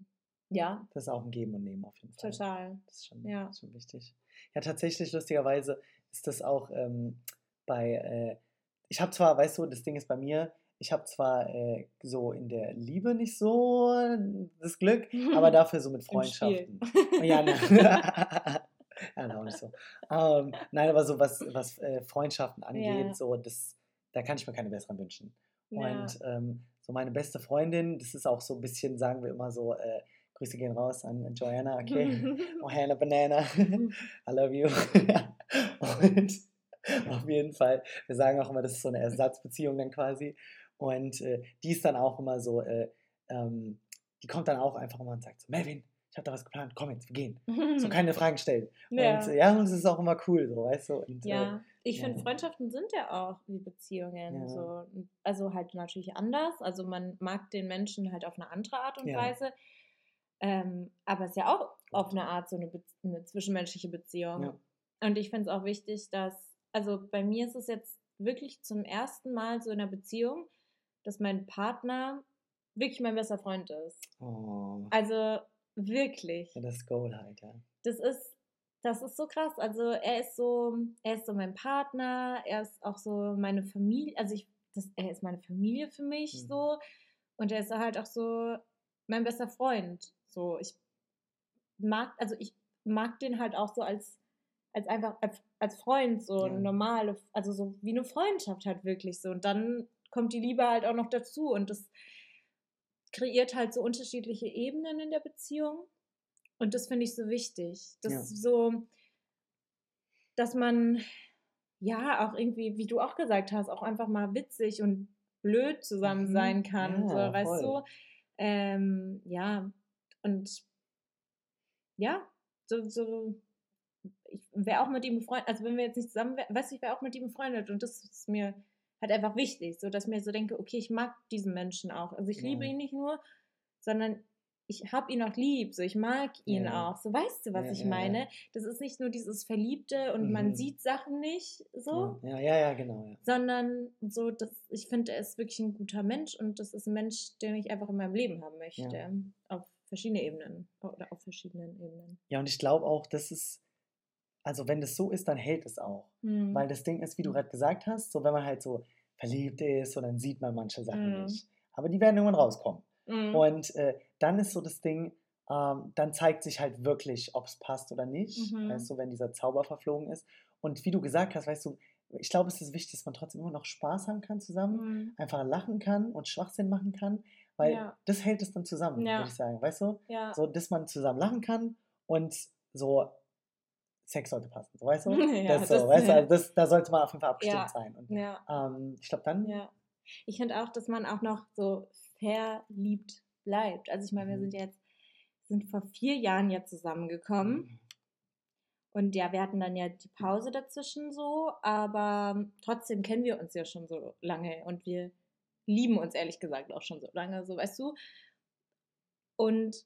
[SPEAKER 1] ja,
[SPEAKER 2] Das ist auch ein Geben und Nehmen auf jeden Fall.
[SPEAKER 1] total.
[SPEAKER 2] Das ist schon,
[SPEAKER 1] Ja.
[SPEAKER 2] schon wichtig. Ja, tatsächlich, lustigerweise ist das auch ähm, bei, äh, ich habe zwar, weißt du, das Ding ist bei mir, ich habe zwar äh, so in der Liebe nicht so das Glück, aber dafür so mit. Freundschaften. Ja, ne. ja, auch nicht so. Ähm, nein, aber so was, was äh, Freundschaften angeht,
[SPEAKER 1] Ja.
[SPEAKER 2] so das, da kann ich mir keine besseren wünschen.
[SPEAKER 1] Ja.
[SPEAKER 2] Und ähm, so meine beste Freundin, das ist auch so ein bisschen, sagen wir immer so, äh, Grüße gehen raus an Joanna, okay? Oh, Hannah Banana, I love you. und auf jeden Fall, wir sagen auch immer, das ist so eine Ersatzbeziehung dann quasi. Und äh, die ist dann auch immer so, äh, ähm, die kommt dann auch einfach immer und sagt so, Melvin, ich habe da was geplant, komm jetzt, wir gehen. So keine Fragen stellen.
[SPEAKER 1] ja.
[SPEAKER 2] Und äh, ja, und es ist auch immer cool, so, weißt du? Und, äh,
[SPEAKER 1] Ja, ich
[SPEAKER 2] ja.
[SPEAKER 1] finde, Freundschaften sind ja auch wie Beziehungen.
[SPEAKER 2] Ja.
[SPEAKER 1] So. Also halt natürlich anders. Also man mag den Menschen halt auf eine andere Art und
[SPEAKER 2] Ja.
[SPEAKER 1] Weise. Ähm, aber es ist ja auch auf eine Art so eine, Be eine zwischenmenschliche Beziehung. Und ich finde es auch wichtig, dass, also bei mir ist es jetzt wirklich zum ersten Mal so in einer Beziehung, dass mein Partner wirklich mein bester Freund ist.
[SPEAKER 2] oh,
[SPEAKER 1] Also wirklich
[SPEAKER 2] ja, das ist Goal halt, ja.
[SPEAKER 1] das ist, das ist so krass. Also er ist so, er ist so mein Partner, er ist auch so meine Familie, also ich, das, er ist meine Familie für mich
[SPEAKER 2] Mhm.
[SPEAKER 1] so. Und er ist halt auch so mein bester Freund. So, ich mag, also ich mag den halt auch so als, als einfach, als, als Freund, so
[SPEAKER 2] Ja.
[SPEAKER 1] eine normale, also so wie eine Freundschaft halt wirklich so. Und dann kommt die Liebe halt auch noch dazu und das kreiert halt so unterschiedliche Ebenen in der Beziehung. Und das finde ich so wichtig. Das
[SPEAKER 2] Ja.
[SPEAKER 1] ist so, dass man ja auch irgendwie, wie du auch gesagt hast, auch einfach mal witzig und blöd zusammen
[SPEAKER 2] Mhm.
[SPEAKER 1] sein kann.
[SPEAKER 2] Ja,
[SPEAKER 1] so, weißt
[SPEAKER 2] voll.
[SPEAKER 1] du? Ähm, ja, und ja, so, so ich wäre auch mit ihm befreundet, also wenn wir jetzt nicht zusammen wären, weißt du, ich wäre auch mit ihm befreundet und das ist mir halt einfach wichtig, so dass ich mir so denke, okay, ich mag diesen Menschen auch. Also ich liebe
[SPEAKER 2] Ja.
[SPEAKER 1] ihn nicht nur, sondern ich habe ihn auch lieb, so ich mag ihn
[SPEAKER 2] Ja.
[SPEAKER 1] auch. So weißt du, was
[SPEAKER 2] Ja,
[SPEAKER 1] ich meine? Das ist nicht nur dieses Verliebte und man
[SPEAKER 2] Mhm.
[SPEAKER 1] sieht Sachen nicht so,
[SPEAKER 2] Ja, ja, ja, genau. Ja.
[SPEAKER 1] sondern so, dass ich finde, er ist wirklich ein guter Mensch und das ist ein Mensch, den ich einfach in meinem Leben haben möchte. Auf verschiedene Ebenen oder auf verschiedenen Ebenen.
[SPEAKER 2] ja, und ich glaube auch, das ist, also wenn das so ist, dann hält es auch.
[SPEAKER 1] Hm.
[SPEAKER 2] Weil das Ding ist, wie du gerade gesagt hast, so wenn man halt so verliebt ist, so dann sieht man manche Sachen
[SPEAKER 1] Mhm.
[SPEAKER 2] nicht. Aber die werden irgendwann rauskommen.
[SPEAKER 1] Mhm.
[SPEAKER 2] Und äh, dann ist so das Ding, ähm, dann zeigt sich halt wirklich, ob es passt oder nicht.
[SPEAKER 1] Mhm.
[SPEAKER 2] Weißt du, wenn dieser Zauber verflogen ist. Und wie du gesagt hast, weißt du, ich glaube, es ist wichtig, dass man trotzdem immer noch Spaß haben kann zusammen,
[SPEAKER 1] Mhm.
[SPEAKER 2] einfach lachen kann und Schwachsinn machen kann, weil
[SPEAKER 1] Ja.
[SPEAKER 2] das hält es dann zusammen,
[SPEAKER 1] Ja.
[SPEAKER 2] würde ich sagen. Weißt du?
[SPEAKER 1] Ja.
[SPEAKER 2] So, dass man zusammen lachen kann und so Sex sollte passen. So, weißt du?
[SPEAKER 1] Ja,
[SPEAKER 2] das, so,
[SPEAKER 1] das-
[SPEAKER 2] weißt du? Also das, da sollte man auf jeden Fall abgestimmt
[SPEAKER 1] Ja.
[SPEAKER 2] sein. Und
[SPEAKER 1] ja.
[SPEAKER 2] ähm, ich glaube, dann.
[SPEAKER 1] Ja. Ich finde auch, dass man auch noch so verliebt bleibt. Also ich meine, wir
[SPEAKER 2] Mhm.
[SPEAKER 1] sind ja jetzt, sind vor vier Jahren ja zusammengekommen. Und ja, wir hatten dann ja die Pause dazwischen so, aber trotzdem kennen wir uns ja schon so lange und wir lieben uns ehrlich gesagt auch schon so lange, so weißt du. Und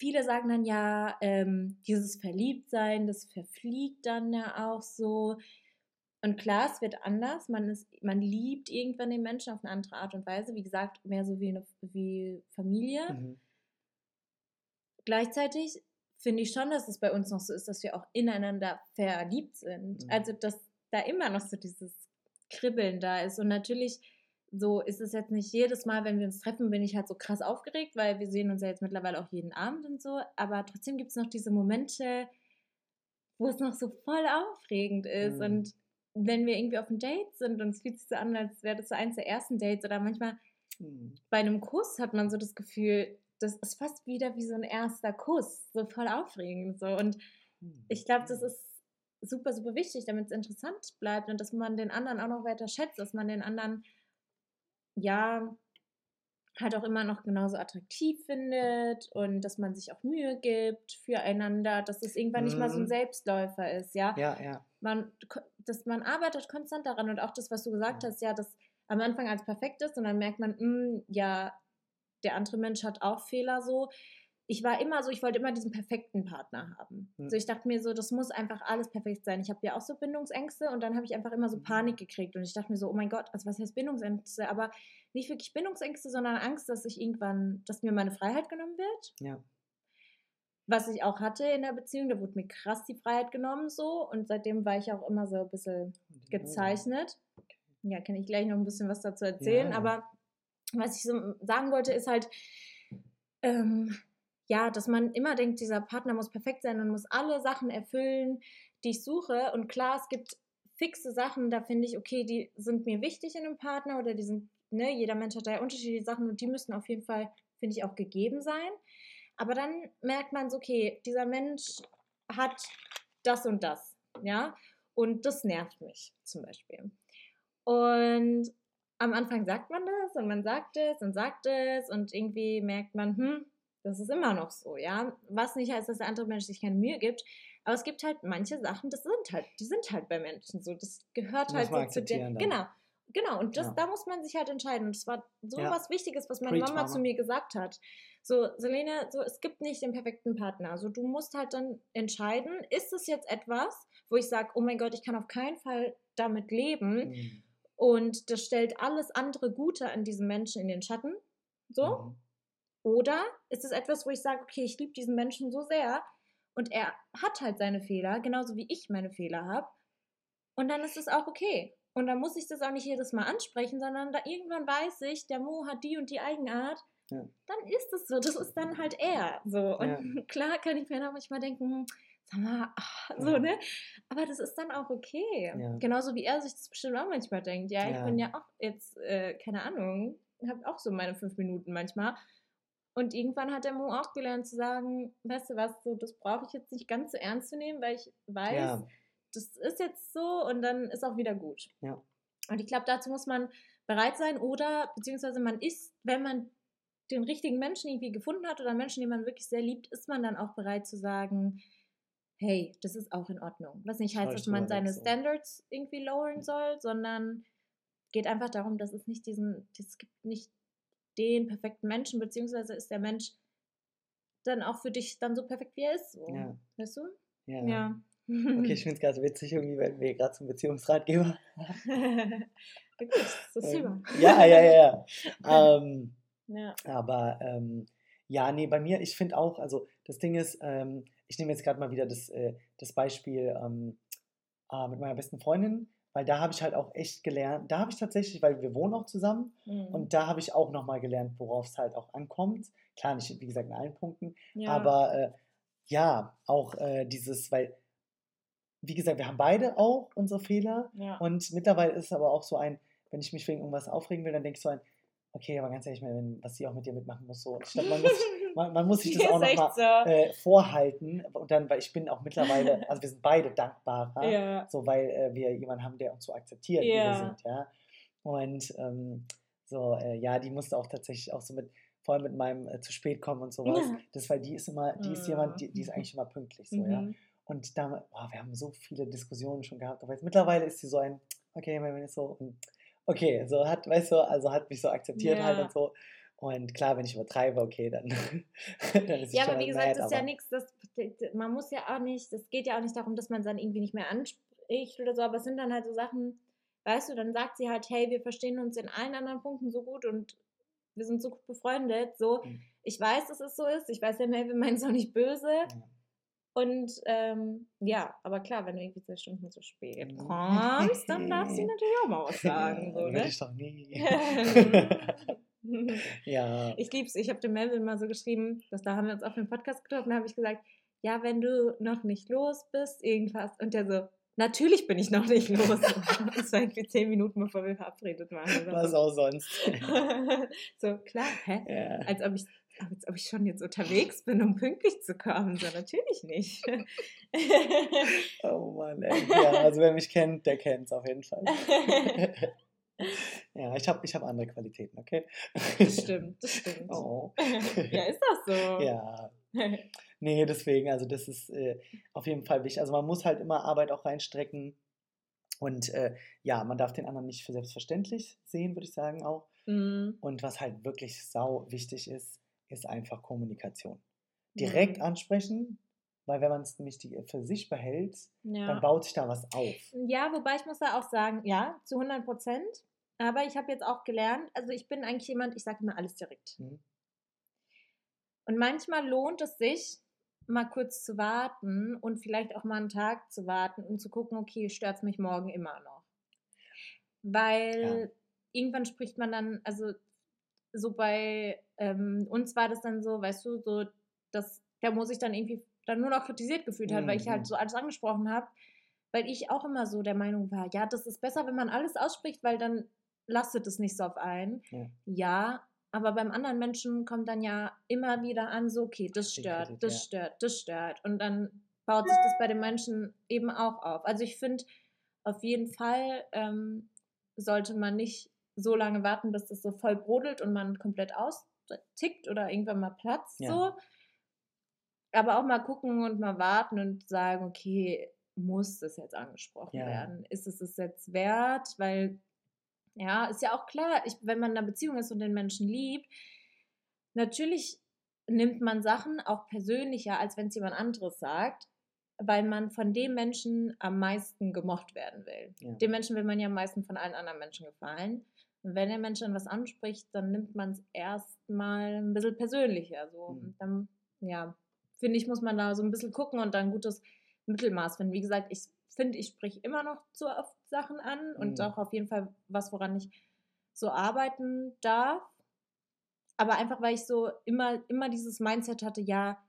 [SPEAKER 1] viele sagen dann ja, ähm, dieses Verliebtsein, das verfliegt dann ja auch so. Und klar, es wird anders. Man, ist, man liebt irgendwann den Menschen auf eine andere Art und Weise. Wie gesagt, mehr so wie eine wie Familie.
[SPEAKER 2] Mhm.
[SPEAKER 1] Gleichzeitig finde ich schon, dass es bei uns noch so ist, dass wir auch ineinander verliebt sind.
[SPEAKER 2] Mhm.
[SPEAKER 1] Also, dass da immer noch so dieses Kribbeln da ist. Und natürlich, so ist es jetzt nicht jedes Mal, wenn wir uns treffen, bin ich halt so krass aufgeregt, weil wir sehen uns ja jetzt mittlerweile auch jeden Abend und so. Aber trotzdem gibt es noch diese Momente, wo es noch so voll aufregend ist.
[SPEAKER 2] Mhm.
[SPEAKER 1] Und wenn wir irgendwie auf einem Date sind und es fühlt sich so an, als wäre das so eins der ersten Dates oder manchmal
[SPEAKER 2] Mhm.
[SPEAKER 1] bei einem Kuss hat man so das Gefühl, das ist fast wieder wie so ein erster Kuss, so voll aufregend. So. Und
[SPEAKER 2] Mhm.
[SPEAKER 1] ich glaube, das ist super, super wichtig, damit es interessant bleibt und dass man den anderen auch noch weiter schätzt, dass man den anderen ja halt auch immer noch genauso attraktiv findet und dass man sich auch Mühe gibt füreinander, dass es irgendwann nicht mal so ein
[SPEAKER 2] Mhm.
[SPEAKER 1] Selbstläufer ist, ja
[SPEAKER 2] Ja, ja.
[SPEAKER 1] man, dass man arbeitet konstant daran und auch das, was du gesagt
[SPEAKER 2] Ja.
[SPEAKER 1] hast, ja, das am Anfang als perfekt ist und dann merkt man, mm, ja, der andere Mensch hat auch Fehler so. Ich war immer so, ich wollte immer diesen perfekten Partner haben.
[SPEAKER 2] Mhm.
[SPEAKER 1] So, ich dachte mir so, das muss einfach alles perfekt sein. Ich habe ja auch so Bindungsängste und dann habe ich einfach immer so
[SPEAKER 2] Mhm.
[SPEAKER 1] Panik gekriegt und ich dachte mir so, oh mein Gott, also was heißt Bindungsängste? Aber nicht wirklich Bindungsängste, sondern Angst, dass ich irgendwann, dass mir meine Freiheit genommen wird
[SPEAKER 2] Ja.
[SPEAKER 1] was ich auch hatte in der Beziehung, da wurde mir krass die Freiheit genommen so und seitdem war ich auch immer so ein bisschen gezeichnet. Ja, kann ich gleich noch ein bisschen was dazu erzählen,
[SPEAKER 2] Ja.
[SPEAKER 1] aber was ich so sagen wollte, ist halt, ähm, ja, dass man immer denkt, dieser Partner muss perfekt sein und muss alle Sachen erfüllen, die ich suche. Und klar, es gibt fixe Sachen, da finde ich, okay, die sind mir wichtig in einem Partner oder die sind, ne, jeder Mensch hat da ja unterschiedliche Sachen und die müssen auf jeden Fall, finde ich, auch gegeben sein. Aber dann merkt man so, okay, dieser Mensch hat das und das, ja, und das nervt mich zum Beispiel. Und am Anfang sagt man das und man sagt es und sagt es und irgendwie merkt man, hm, das ist immer noch so, ja. Was nicht heißt, dass der andere Mensch sich keine Mühe gibt, aber es gibt halt manche Sachen, das sind halt, die sind halt bei Menschen so. Das gehört halt so zu
[SPEAKER 2] dann.
[SPEAKER 1] Genau, genau. Und das,
[SPEAKER 2] Ja.
[SPEAKER 1] da muss man sich halt entscheiden. Und das war so
[SPEAKER 2] Ja.
[SPEAKER 1] was Wichtiges, was meine
[SPEAKER 2] Preach,
[SPEAKER 1] Mama
[SPEAKER 2] Mama.
[SPEAKER 1] zu mir gesagt hat. So, Selene, so, es gibt nicht den perfekten Partner. Also du musst halt dann entscheiden, ist es jetzt etwas, wo ich sage, oh mein Gott, ich kann auf keinen Fall damit leben
[SPEAKER 2] Mhm.
[SPEAKER 1] und das stellt alles andere Gute an diesem Menschen in den Schatten. So.
[SPEAKER 2] Mhm.
[SPEAKER 1] Oder ist es etwas, wo ich sage, okay, ich liebe diesen Menschen so sehr und er hat halt seine Fehler, genauso wie ich meine Fehler habe. Und dann ist es auch okay. Und dann muss ich das auch nicht jedes Mal ansprechen, sondern da irgendwann weiß ich, der Mo hat die und die Eigenart.
[SPEAKER 2] Ja.
[SPEAKER 1] Dann ist es so. Das ist dann halt er. So. Und
[SPEAKER 2] Ja.
[SPEAKER 1] klar kann ich mir dann manchmal denken, hm, sag mal, ah, so,
[SPEAKER 2] Ja.
[SPEAKER 1] ne? Aber das ist dann auch okay. Genauso wie er sich das bestimmt auch manchmal denkt. Ja, ich bin ja auch jetzt, äh, keine Ahnung, habe auch so meine fünf Minuten manchmal. Und irgendwann hat der Mo auch gelernt zu sagen, weißt du was, so, das brauche ich jetzt nicht ganz so ernst zu nehmen, weil ich weiß,
[SPEAKER 2] Ja.
[SPEAKER 1] das ist jetzt so und dann ist auch wieder gut.
[SPEAKER 2] Ja.
[SPEAKER 1] Und ich glaube, dazu muss man bereit sein oder beziehungsweise man ist, wenn man den richtigen Menschen irgendwie gefunden hat oder Menschen, den man wirklich sehr liebt, ist man dann auch bereit zu sagen, hey, das ist auch in Ordnung. Was nicht heißt, dass man seine
[SPEAKER 2] so.
[SPEAKER 1] Standards irgendwie lowern soll, sondern geht einfach darum, dass es nicht diesen, es gibt nicht den perfekten Menschen, beziehungsweise ist der Mensch dann auch für dich dann so perfekt, wie er ist. So.
[SPEAKER 2] Ja.
[SPEAKER 1] Weißt du?
[SPEAKER 2] Ja.
[SPEAKER 1] Ja.
[SPEAKER 2] Okay, ich finde es ganz witzig, irgendwie, wenn wir gerade zum Beziehungsratgeber.
[SPEAKER 1] So ist
[SPEAKER 2] Ähm, ja, ja, ja, ja. ähm,
[SPEAKER 1] Ja.
[SPEAKER 2] aber ähm, ja, nee, bei mir, ich finde auch, also das Ding ist, ähm, ich nehme jetzt gerade mal wieder das, äh, das Beispiel äh, mit meiner besten Freundin, weil da habe ich halt auch echt gelernt, da habe ich tatsächlich, weil wir wohnen auch zusammen
[SPEAKER 1] Mhm.
[SPEAKER 2] und da habe ich auch nochmal gelernt, worauf es halt auch ankommt. Klar, nicht, wie gesagt, in allen Punkten,
[SPEAKER 1] ja.
[SPEAKER 2] aber äh, ja, auch äh, dieses, weil, wie gesagt, wir haben beide auch unsere Fehler
[SPEAKER 1] ja.
[SPEAKER 2] und mittlerweile ist es aber auch so ein, wenn ich mich wegen irgendwas aufregen will, dann denke ich so ein, okay, aber ganz ehrlich, wenn, was sie auch mit dir mitmachen muss, so. Ich glaube, man muss, man, man muss sich das
[SPEAKER 1] Ist
[SPEAKER 2] auch nochmal
[SPEAKER 1] so.
[SPEAKER 2] äh, vorhalten und dann, weil ich bin auch mittlerweile, also wir sind beide dankbarer,
[SPEAKER 1] ja.
[SPEAKER 2] so weil äh, wir jemanden haben, der uns so akzeptiert, wie wir
[SPEAKER 1] Ja.
[SPEAKER 2] sind, ja. Und ähm, so, äh, ja, die musste auch tatsächlich auch so mit, vor allem mit meinem äh, zu spät kommen und sowas.
[SPEAKER 1] Ja.
[SPEAKER 2] Das, weil die ist immer, die ist
[SPEAKER 1] Mhm.
[SPEAKER 2] jemand, die, die ist eigentlich immer pünktlich, so, ja.
[SPEAKER 1] Mhm.
[SPEAKER 2] Und da, boah, wir haben so viele Diskussionen schon gehabt, aber jetzt mittlerweile ist sie so ein, okay, wenn ich so, okay, so hat, weißt du, also hat mich so akzeptiert halt
[SPEAKER 1] Ja.
[SPEAKER 2] und so. Und klar, wenn ich übertreibe, okay, dann, dann ist
[SPEAKER 1] Ja,
[SPEAKER 2] schon
[SPEAKER 1] aber wie gesagt, das ist ja nichts, das, man muss ja auch nicht, das geht ja auch nicht darum, dass man es dann irgendwie nicht mehr anspricht oder so, aber es sind dann halt so Sachen, weißt du, dann sagt sie halt, hey, wir verstehen uns in allen anderen Punkten so gut und wir sind so gut befreundet, so.
[SPEAKER 2] Mhm.
[SPEAKER 1] Ich weiß, dass es so ist, ich weiß, der Melvin meint es auch nicht böse
[SPEAKER 2] Ja.
[SPEAKER 1] Und ähm, ja, aber klar, wenn du irgendwie zwei Stunden zu spät
[SPEAKER 2] Mhm.
[SPEAKER 1] kommst, dann darf sie natürlich auch mal was sagen, so, ne?
[SPEAKER 2] ich doch nie. ja.
[SPEAKER 1] Ich lieb's. Ich habe dem Melvin mal so geschrieben, dass da haben wir uns auf dem Podcast getroffen, da habe ich gesagt, ja, wenn du noch nicht los bist, irgendwas. Und der so, natürlich bin ich noch nicht los. das war irgendwie zehn Minuten, bevor wir verabredet waren. Oder
[SPEAKER 2] Was auch sonst.
[SPEAKER 1] so, klar, hä?
[SPEAKER 2] ja.
[SPEAKER 1] Als ob ich als ob ich schon jetzt unterwegs bin, um pünktlich zu kommen. So, natürlich nicht.
[SPEAKER 2] Oh Mann, ey. Ja, also wer mich kennt, der kennt es auf jeden Fall. ja, ich habe ich hab andere Qualitäten, okay?
[SPEAKER 1] das stimmt, das stimmt.
[SPEAKER 2] Oh.
[SPEAKER 1] Ja, ist das so?
[SPEAKER 2] Ja. Nee, deswegen, also das ist äh, auf jeden Fall wichtig. Also man muss halt immer Arbeit auch reinstrecken. Und äh, ja, man darf den anderen nicht für selbstverständlich sehen, würde ich sagen auch.
[SPEAKER 1] Mhm.
[SPEAKER 2] Und was halt wirklich sau wichtig ist, ist einfach Kommunikation. Direkt
[SPEAKER 1] Mhm.
[SPEAKER 2] ansprechen, weil wenn man es nämlich die, für sich behält,
[SPEAKER 1] Ja.
[SPEAKER 2] dann baut sich da was auf.
[SPEAKER 1] Ja, wobei ich muss da auch sagen, ja, zu 100 Prozent. Aber ich habe jetzt auch gelernt, also ich bin eigentlich jemand, ich sage immer alles direkt.
[SPEAKER 2] Mhm.
[SPEAKER 1] Und manchmal lohnt es sich, mal kurz zu warten und vielleicht auch mal einen Tag zu warten und zu gucken, okay, stört es mich morgen immer noch. Weil irgendwann spricht man dann, also so bei ähm, uns war das dann so, weißt du, so, dass der Mo sich dann irgendwie dann nur noch kritisiert gefühlt hat, weil ich
[SPEAKER 2] Mhm.
[SPEAKER 1] halt so alles angesprochen habe, weil ich auch immer so der Meinung war, ja, das ist besser, wenn man alles ausspricht, weil dann lastet es nicht so auf einen.
[SPEAKER 2] Ja.
[SPEAKER 1] Ja, aber beim anderen Menschen kommt dann ja immer wieder an, so, okay, das stört, das stört, das stört. Und dann baut sich das bei den Menschen eben auch auf. Also ich finde, auf jeden Fall ähm, sollte man nicht so lange warten, bis das so voll brodelt und man komplett austickt oder irgendwann mal platzt.
[SPEAKER 2] Ja.
[SPEAKER 1] So. Aber auch mal gucken und mal warten und sagen, okay, muss das jetzt angesprochen
[SPEAKER 2] Ja.
[SPEAKER 1] werden? Ist es es jetzt wert? Weil, ja, ist ja auch klar, ich, wenn man in einer Beziehung ist und den Menschen liebt, natürlich nimmt man Sachen auch persönlicher, als wenn es jemand anderes sagt, weil man von dem Menschen am meisten gemocht werden will.
[SPEAKER 2] Ja.
[SPEAKER 1] Dem Menschen will man ja am meisten von allen anderen Menschen gefallen. Wenn der Mensch dann was anspricht, dann nimmt man es erstmal ein bisschen persönlicher. So.
[SPEAKER 2] Mhm.
[SPEAKER 1] Und dann, ja, finde ich, muss man da so ein bisschen gucken und dann ein gutes Mittelmaß finden. Wie gesagt, ich finde, ich spreche immer noch zu oft Sachen an und
[SPEAKER 2] Mhm.
[SPEAKER 1] auch auf jeden Fall was, woran ich so arbeiten darf. Aber einfach, weil ich so immer, immer dieses Mindset hatte, ja,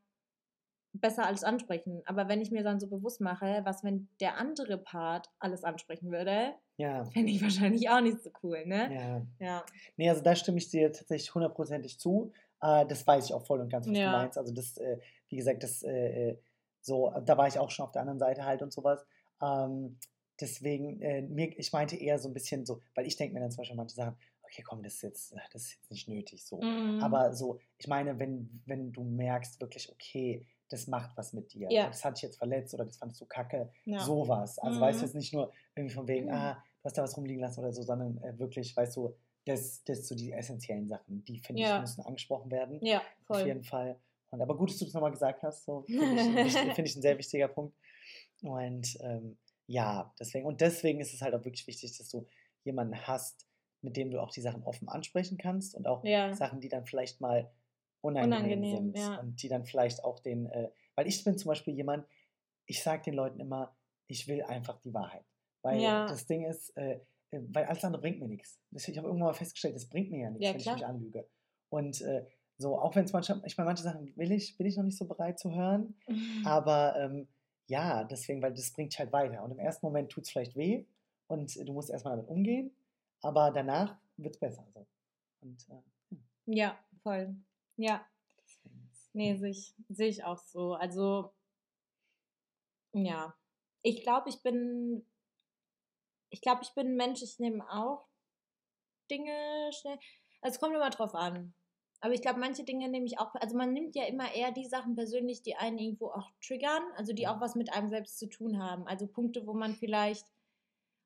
[SPEAKER 1] besser alles ansprechen. Aber wenn ich mir dann so bewusst mache, was, wenn der andere Part alles ansprechen würde,
[SPEAKER 2] Ja,
[SPEAKER 1] fände ich wahrscheinlich auch nicht so cool, ne?
[SPEAKER 2] ja.
[SPEAKER 1] Ja.
[SPEAKER 2] Nee, also da stimme ich dir tatsächlich hundertprozentig zu. Äh, das weiß ich auch voll und ganz, was
[SPEAKER 1] Ja.
[SPEAKER 2] du meinst. Also das, äh, wie gesagt, das äh, so, da war ich auch schon auf der anderen Seite halt und sowas. Ähm, deswegen, mir, ich meinte eher so ein bisschen so, weil ich denke mir dann zum Beispiel manche Sachen, okay, komm, das ist jetzt, das ist jetzt nicht nötig so.
[SPEAKER 1] Mhm.
[SPEAKER 2] Aber so, ich meine, wenn, wenn du merkst wirklich, okay, das macht was mit dir.
[SPEAKER 1] Ja.
[SPEAKER 2] Das hat dich jetzt verletzt oder das fandest du kacke.
[SPEAKER 1] ja.
[SPEAKER 2] Sowas. Also
[SPEAKER 1] Mhm.
[SPEAKER 2] weißt du jetzt nicht nur irgendwie von wegen,
[SPEAKER 1] Mhm.
[SPEAKER 2] ah, hast da was rumliegen lassen oder so, sondern äh, wirklich, weißt du, das, das so die essentiellen Sachen, die finde
[SPEAKER 1] Ja.
[SPEAKER 2] ich müssen angesprochen werden.
[SPEAKER 1] Ja,
[SPEAKER 2] Auf
[SPEAKER 1] voll.
[SPEAKER 2] jeden Fall. Und, aber gut, dass du das nochmal gesagt hast. So, finde ich, finde ich ein sehr wichtiger Punkt. Und ähm, ja, deswegen, und deswegen ist es halt auch wirklich wichtig, dass du jemanden hast, mit dem du auch die Sachen offen ansprechen kannst und auch
[SPEAKER 1] Ja.
[SPEAKER 2] Sachen, die dann vielleicht mal unangenehm,
[SPEAKER 1] Unangenehm,
[SPEAKER 2] sind
[SPEAKER 1] ja.
[SPEAKER 2] und die dann vielleicht auch den, äh, weil ich bin zum Beispiel jemand, ich sage den Leuten immer, ich will einfach die Wahrheit. Weil
[SPEAKER 1] Ja.
[SPEAKER 2] das Ding ist, äh, äh, weil alles andere bringt mir nichts. Ich habe irgendwann mal festgestellt, das bringt mir ja nichts,
[SPEAKER 1] Ja,
[SPEAKER 2] wenn ich mich anlüge. Und äh, so, auch wenn es manchmal, ich meine, manche Sachen will ich, bin ich noch nicht so bereit zu hören, aber ähm, ja, deswegen, weil das bringt dich halt weiter. Und im ersten Moment tut es vielleicht weh und du musst erstmal damit umgehen, aber danach wird es besser. So. Und äh,
[SPEAKER 1] Ja, voll. Ja, nee, sehe ich, sehe ich auch so. Also, ja. Ich glaube, ich bin, ich glaube, ich bin ein Mensch, ich nehme auch Dinge schnell. Also, es kommt immer drauf an. Aber ich glaube, manche Dinge nehme ich auch, also man nimmt ja immer eher die Sachen persönlich, die einen irgendwo auch triggern, also die auch was mit einem selbst zu tun haben. Also Punkte, wo man vielleicht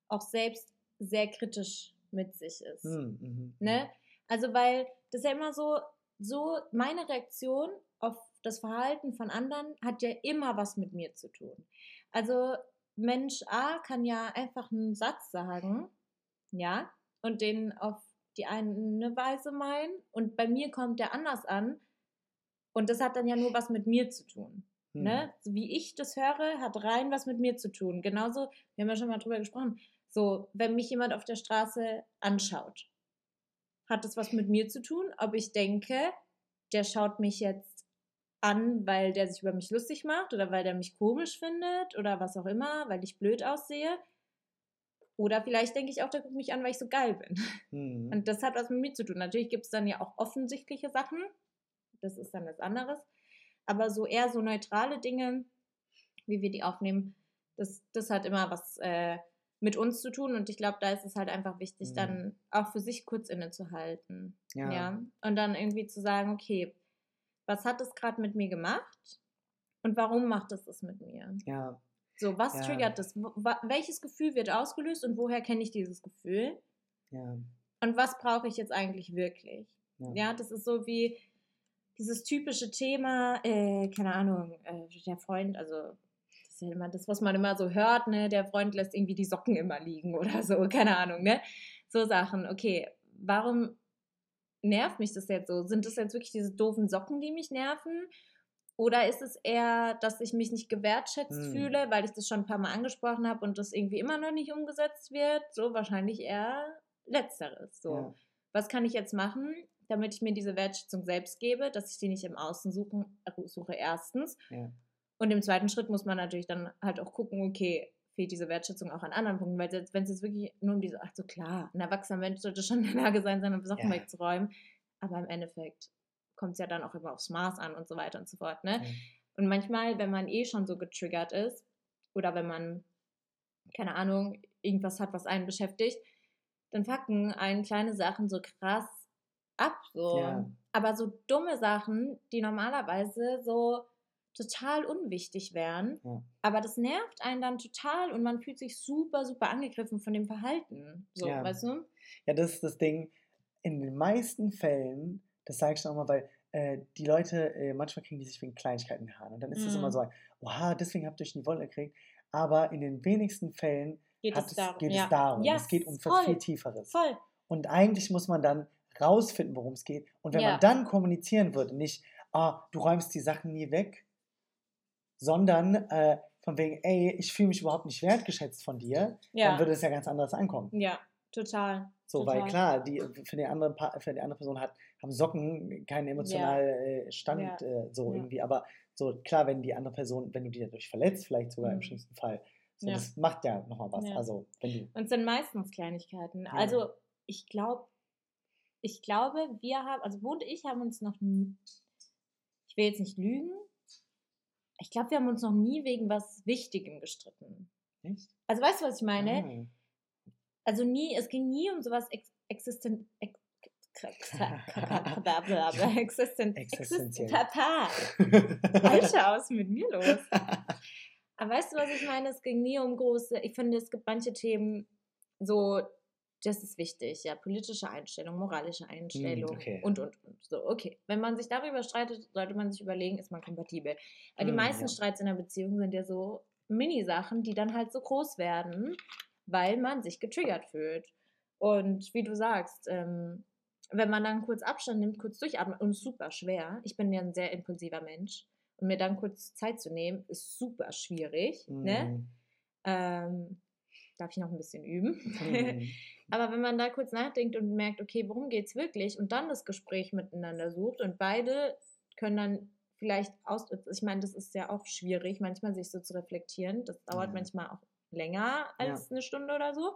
[SPEAKER 1] auch selbst sehr kritisch mit sich ist.
[SPEAKER 2] Hm, mhm,
[SPEAKER 1] Ne? Also, weil das ist ja immer so, so meine Reaktion auf das Verhalten von anderen hat ja immer was mit mir zu tun. Also, Mensch A kann ja einfach einen Satz sagen, ja, und den auf die eine Weise meinen und bei mir kommt der anders an und das hat dann ja nur was mit mir zu tun.
[SPEAKER 2] hm,
[SPEAKER 1] Ne? So wie ich das höre, hat rein was mit mir zu tun. Genauso, wir haben ja schon mal drüber gesprochen, so, wenn mich jemand auf der Straße anschaut, hat das was mit mir zu tun, ob ich denke, der schaut mich jetzt an, weil der sich über mich lustig macht oder weil der mich komisch findet oder was auch immer, weil ich blöd aussehe. Oder vielleicht denke ich auch, der guckt mich an, weil ich so geil bin.
[SPEAKER 2] hm,
[SPEAKER 1] Und das hat was mit mir zu tun. Natürlich gibt es dann ja auch offensichtliche Sachen. Das ist dann was anderes. Aber so eher so neutrale Dinge, wie wir die aufnehmen, das, das hat immer was äh, mit uns zu tun. Und ich glaube, da ist es halt einfach wichtig,
[SPEAKER 2] Mhm.
[SPEAKER 1] dann auch für sich kurz innezuhalten.
[SPEAKER 2] ja,
[SPEAKER 1] Ja. Und dann irgendwie zu sagen, okay, was hat es gerade mit mir gemacht? Und warum macht es das mit mir?
[SPEAKER 2] ja,
[SPEAKER 1] So, was
[SPEAKER 2] Ja.
[SPEAKER 1] triggert das? Welches Gefühl wird ausgelöst und woher kenne ich dieses Gefühl?
[SPEAKER 2] ja,
[SPEAKER 1] Und was brauche ich jetzt eigentlich wirklich?
[SPEAKER 2] ja,
[SPEAKER 1] Ja, das ist so wie dieses typische Thema, äh, keine Ahnung, äh, der Freund, also ist ja immer das, was man immer so hört, ne? Der Freund lässt irgendwie die Socken immer liegen oder so, keine Ahnung, ne? So Sachen. Okay, warum nervt mich das jetzt so? Sind das jetzt wirklich diese doofen Socken, die mich nerven? Oder ist es eher, dass ich mich nicht gewertschätzt
[SPEAKER 2] Hm.
[SPEAKER 1] fühle, weil ich das schon ein paar Mal angesprochen habe und das irgendwie immer noch nicht umgesetzt wird? So wahrscheinlich eher letzteres. So
[SPEAKER 2] ja,
[SPEAKER 1] was kann ich jetzt machen, damit ich mir diese Wertschätzung selbst gebe, dass ich die nicht im Außen suchen, äh, suche erstens.
[SPEAKER 2] ja,
[SPEAKER 1] Und im zweiten Schritt muss man natürlich dann halt auch gucken, okay, fehlt diese Wertschätzung auch an anderen Punkten, weil wenn es jetzt wirklich nur um diese, ach so klar, ein erwachsener Mensch sollte schon in der Lage sein, seine Sachen
[SPEAKER 2] Ja.
[SPEAKER 1] wegzuräumen, aber im Endeffekt kommt es ja dann auch immer aufs Maß an und so weiter und so fort, ne?
[SPEAKER 2] ja.
[SPEAKER 1] Und manchmal, wenn man eh schon so getriggert ist oder wenn man, keine Ahnung, irgendwas hat, was einen beschäftigt, dann fucken einen kleine Sachen so krass ab. So.
[SPEAKER 2] Ja.
[SPEAKER 1] Aber so dumme Sachen, die normalerweise so total unwichtig wären,
[SPEAKER 2] Ja.
[SPEAKER 1] aber das nervt einen dann total und man fühlt sich super, super angegriffen von dem Verhalten. So,
[SPEAKER 2] Ja.
[SPEAKER 1] weißt du?
[SPEAKER 2] Ja, das ist das Ding. In den meisten Fällen, das sage ich schon mal, weil äh, die Leute, äh, manchmal kriegen die sich wegen Kleinigkeiten in die Haare. Und dann ist es
[SPEAKER 1] Mhm.
[SPEAKER 2] immer so, ein, oha, deswegen habt ihr euch die Wolle gekriegt. Aber in den wenigsten Fällen
[SPEAKER 1] Geht es
[SPEAKER 2] es,
[SPEAKER 1] darum.
[SPEAKER 2] geht
[SPEAKER 1] ja.
[SPEAKER 2] es darum.
[SPEAKER 1] Ja,
[SPEAKER 2] es geht um
[SPEAKER 1] voll,
[SPEAKER 2] viel Tieferes.
[SPEAKER 1] Voll.
[SPEAKER 2] Und eigentlich muss man dann rausfinden, worum es geht. Und wenn man dann kommunizieren würde, nicht, ah, du räumst die Sachen nie weg, sondern äh, von wegen, ey, ich fühle mich überhaupt nicht wertgeschätzt von dir, dann
[SPEAKER 1] Ja.
[SPEAKER 2] würde es ja ganz anders ankommen.
[SPEAKER 1] Ja, total.
[SPEAKER 2] So,
[SPEAKER 1] total.
[SPEAKER 2] weil klar, die, für, die andere, für die andere Person hat, haben Socken keinen emotionalen äh, Stand
[SPEAKER 1] Ja.
[SPEAKER 2] äh, so
[SPEAKER 1] Ja.
[SPEAKER 2] irgendwie. Aber so klar, wenn die andere Person, wenn du die dadurch verletzt, vielleicht sogar im
[SPEAKER 1] Mhm.
[SPEAKER 2] schlimmsten Fall, so,
[SPEAKER 1] Ja.
[SPEAKER 2] das macht ja nochmal was.
[SPEAKER 1] Ja.
[SPEAKER 2] Also.
[SPEAKER 1] Und es sind meistens Kleinigkeiten. Also ich glaube, ich glaube, wir haben, also Bo und ich haben uns noch, ich will jetzt nicht lügen, ich glaube, wir haben uns noch nie wegen was Wichtigem gestritten.
[SPEAKER 2] Echt?
[SPEAKER 1] Also weißt du, was ich meine?
[SPEAKER 2] Ah.
[SPEAKER 1] Also nie, es ging nie um sowas ex existent, ex, existent. Papa. Alter, was ist mit mir los? Aber weißt du, was ich meine? Es ging nie um große. Ich finde, es gibt manche Themen, so, das ist wichtig, ja, politische Einstellung, moralische Einstellung
[SPEAKER 2] Hm, okay.
[SPEAKER 1] und, und, und. So, okay. Wenn man sich darüber streitet, sollte man sich überlegen, ist man kompatibel. Aber die
[SPEAKER 2] Hm,
[SPEAKER 1] meisten
[SPEAKER 2] ja.
[SPEAKER 1] Streits in der Beziehung sind ja so Mini-Sachen, die dann halt so groß werden, weil man sich getriggert fühlt. Und wie du sagst, ähm, wenn man dann kurz Abstand nimmt, kurz durchatmet, und super schwer. Ich bin ja ein sehr impulsiver Mensch. Und mir dann kurz Zeit zu nehmen, ist super schwierig. Ne?
[SPEAKER 2] Mhm.
[SPEAKER 1] Ähm, darf ich noch ein bisschen üben.
[SPEAKER 2] Mhm.
[SPEAKER 1] Aber wenn man da kurz nachdenkt und merkt, okay, worum geht es wirklich und dann das Gespräch miteinander sucht und beide können dann vielleicht aus, ich meine, das ist ja auch schwierig, manchmal sich so zu reflektieren. Das dauert
[SPEAKER 2] Ja.
[SPEAKER 1] manchmal auch länger als eine Stunde oder so.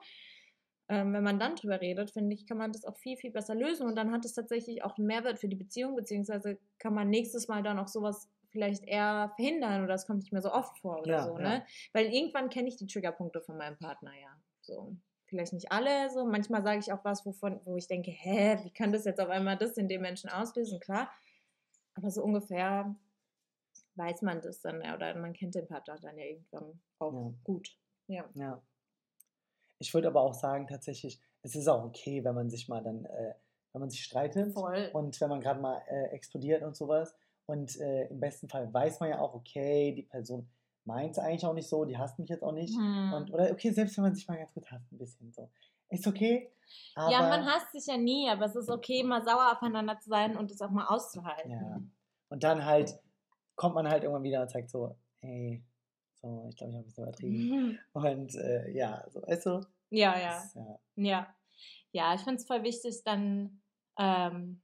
[SPEAKER 1] Ähm, wenn man dann drüber redet, finde ich, kann man das auch viel, viel besser lösen und dann hat es tatsächlich auch einen Mehrwert für die Beziehung, beziehungsweise kann man nächstes Mal dann auch sowas vielleicht eher verhindern oder es kommt nicht mehr so oft vor oder
[SPEAKER 2] Ja,
[SPEAKER 1] so,
[SPEAKER 2] ja.
[SPEAKER 1] ne? Weil irgendwann kenne ich die Triggerpunkte von meinem Partner ja. So. Vielleicht nicht alle so. Manchmal sage ich auch was, wovon, wo ich denke, hä, wie kann das jetzt auf einmal das in dem Menschen auslösen? Klar. Aber so ungefähr weiß man das dann ja, oder man kennt den Partner dann ja irgendwann auch
[SPEAKER 2] Ja.
[SPEAKER 1] gut. Ja.
[SPEAKER 2] Ja. Ich würde aber auch sagen, tatsächlich, es ist auch okay, wenn man sich mal dann, äh, wenn man sich streitet
[SPEAKER 1] Voll.
[SPEAKER 2] und wenn man gerade mal äh, explodiert und sowas. Und äh, im besten Fall weiß man ja auch, okay, die Person meint es eigentlich auch nicht so, die hasst mich jetzt auch nicht.
[SPEAKER 1] Hm.
[SPEAKER 2] Und, oder okay, selbst wenn man sich mal ganz gut hasst, ein bisschen so. Ist okay.
[SPEAKER 1] Ja, man hasst sich ja nie, aber es ist okay, mal sauer aufeinander zu sein und es auch mal auszuhalten.
[SPEAKER 2] Ja. Und dann halt kommt man halt irgendwann wieder und sagt so, hey, so, ich glaube, ich habe ein bisschen übertrieben. Und äh, ja, so, weißt du?
[SPEAKER 1] Ja, ja.
[SPEAKER 2] das, ja.
[SPEAKER 1] Ja, ja, ich finde es voll wichtig, dann, ähm,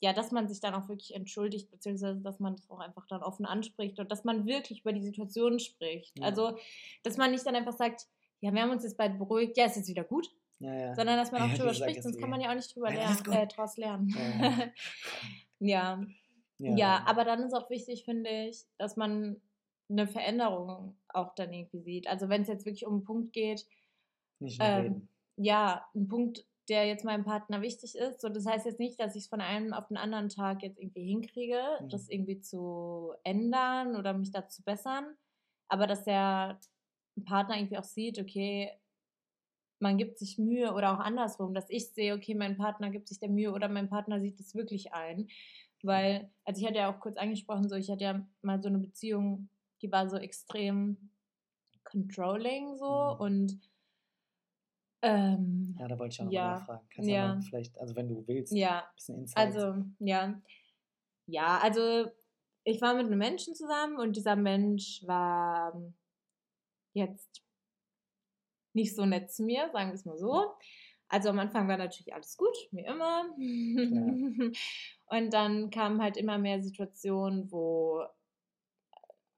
[SPEAKER 1] ja, dass man sich dann auch wirklich entschuldigt, beziehungsweise dass man das auch einfach dann offen anspricht und dass man wirklich über die Situation spricht.
[SPEAKER 2] Ja.
[SPEAKER 1] Also, dass man nicht dann einfach sagt, ja, wir haben uns jetzt beide beruhigt, ja, ist jetzt wieder gut,
[SPEAKER 2] Ja, ja.
[SPEAKER 1] sondern dass man auch drüber spricht,
[SPEAKER 2] ich
[SPEAKER 1] sonst
[SPEAKER 2] jetzt
[SPEAKER 1] kann man
[SPEAKER 2] eh.
[SPEAKER 1] ja auch nicht drüber lernen, äh, draus lernen.
[SPEAKER 2] Ja,
[SPEAKER 1] ja. Aber dann ist auch wichtig, finde ich, dass man eine Veränderung auch dann irgendwie sieht. Also wenn es jetzt wirklich um einen Punkt geht, ähm, ja, ein Punkt, der jetzt meinem Partner wichtig ist. So, das heißt jetzt nicht, dass ich es von einem auf den anderen Tag jetzt irgendwie hinkriege,
[SPEAKER 2] Mhm.
[SPEAKER 1] das irgendwie zu ändern oder mich da zu bessern. Aber dass der Partner irgendwie auch sieht, okay, man gibt sich Mühe oder auch andersrum, dass ich sehe, okay, mein Partner gibt sich der Mühe oder mein Partner sieht es wirklich ein. Weil, also ich hatte ja auch kurz angesprochen, so ich hatte ja mal so eine Beziehung, die war so extrem controlling so
[SPEAKER 2] Mhm.
[SPEAKER 1] und ähm,
[SPEAKER 2] Ja, da wollte ich auch noch
[SPEAKER 1] ja,
[SPEAKER 2] mal nachfragen. Kannst du
[SPEAKER 1] ja.
[SPEAKER 2] mal vielleicht, also wenn du willst,
[SPEAKER 1] ja,
[SPEAKER 2] ein bisschen Insight.
[SPEAKER 1] also ja, ja, also ich war mit einem Menschen zusammen und dieser Mensch war ähm, jetzt nicht so nett zu mir, sagen wir es mal so. Also am Anfang war natürlich alles gut, wie immer. Und dann kamen halt immer mehr Situationen, wo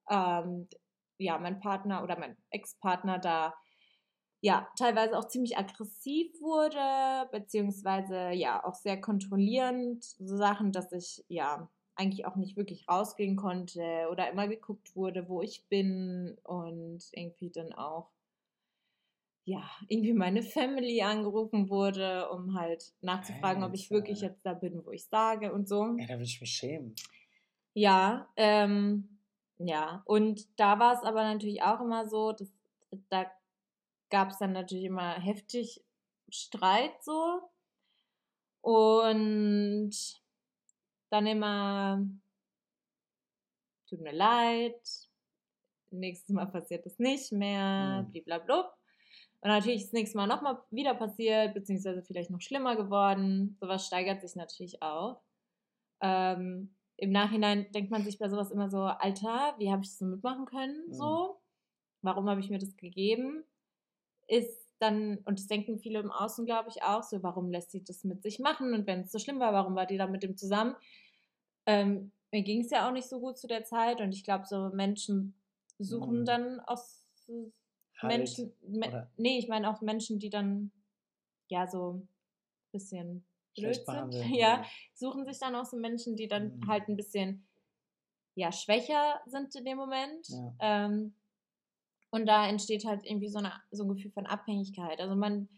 [SPEAKER 1] ähm, ja, mein Partner oder mein Ex-Partner da ja teilweise auch ziemlich aggressiv wurde, beziehungsweise ja auch sehr kontrollierend. So Sachen, dass ich ja eigentlich auch nicht wirklich rausgehen konnte oder immer geguckt wurde, wo ich bin und irgendwie dann auch ja, irgendwie meine Family angerufen wurde, um halt nachzufragen, ob ich
[SPEAKER 2] Alter.
[SPEAKER 1] wirklich jetzt da bin, wo ich sage und so.
[SPEAKER 2] Ey, da würde ich mich schämen.
[SPEAKER 1] Ja, ähm, ja, und da war es aber natürlich auch immer so, dass, da gab es dann natürlich immer heftig Streit so und dann immer, tut mir leid, nächstes Mal passiert es nicht mehr,
[SPEAKER 2] Mhm.
[SPEAKER 1] blablabla. Und natürlich ist das nächste Mal nochmal wieder passiert, beziehungsweise vielleicht noch schlimmer geworden. Sowas steigert sich natürlich auch. Ähm, Im Nachhinein denkt man sich bei sowas immer so, Alter, wie habe ich das so mitmachen können?
[SPEAKER 2] Mhm.
[SPEAKER 1] So, warum habe ich mir das gegeben? Ist dann, und das denken viele im Außen, glaube ich, auch, so, warum lässt sie das mit sich machen? Und wenn es so schlimm war, warum war die da mit dem zusammen? Ähm, mir ging es ja auch nicht so gut zu der Zeit und ich glaube, so Menschen suchen
[SPEAKER 2] Mhm.
[SPEAKER 1] dann aus
[SPEAKER 2] Halt,
[SPEAKER 1] Menschen, me nee, ich meine auch Menschen, die dann ja so ein bisschen blöd sind, ja, suchen sich dann auch so Menschen, die dann
[SPEAKER 2] Mhm.
[SPEAKER 1] halt ein bisschen ja schwächer sind in dem Moment.
[SPEAKER 2] Ja.
[SPEAKER 1] Ähm, und da entsteht halt irgendwie so, eine, so ein Gefühl von Abhängigkeit. Also man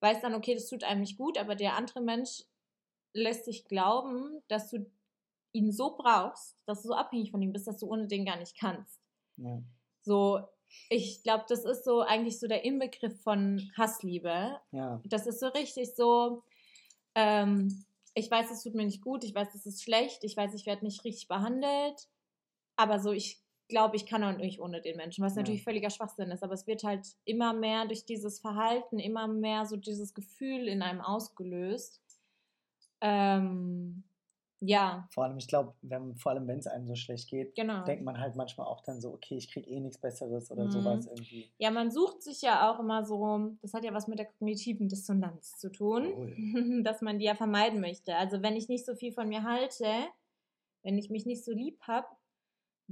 [SPEAKER 1] weiß dann, okay, das tut einem nicht gut, aber der andere Mensch lässt sich glauben, dass du ihn so brauchst, dass du so abhängig von ihm bist, dass du ohne den gar nicht kannst.
[SPEAKER 2] Ja.
[SPEAKER 1] So, ich glaube, das ist so eigentlich so der Inbegriff von Hassliebe.
[SPEAKER 2] Ja.
[SPEAKER 1] Das ist so richtig so, ähm, ich weiß, es tut mir nicht gut, ich weiß, es ist schlecht, ich weiß, ich werde nicht richtig behandelt, aber so, ich glaube, ich kann auch nicht ohne den Menschen, was
[SPEAKER 2] Ja.
[SPEAKER 1] natürlich völliger Schwachsinn ist, aber es wird halt immer mehr durch dieses Verhalten, immer mehr so dieses Gefühl in einem ausgelöst. Ähm, ja,
[SPEAKER 2] Vor allem, ich glaube, wenn, vor allem wenn es einem so schlecht geht,
[SPEAKER 1] genau.
[SPEAKER 2] denkt man halt manchmal auch dann so, okay, ich kriege eh nichts Besseres oder
[SPEAKER 1] Mhm.
[SPEAKER 2] sowas irgendwie.
[SPEAKER 1] Ja, man sucht sich ja auch immer so, das hat ja was mit der kognitiven Dissonanz zu tun,
[SPEAKER 2] Cool.
[SPEAKER 1] dass man die ja vermeiden möchte. Also wenn ich nicht so viel von mir halte, wenn ich mich nicht so lieb habe,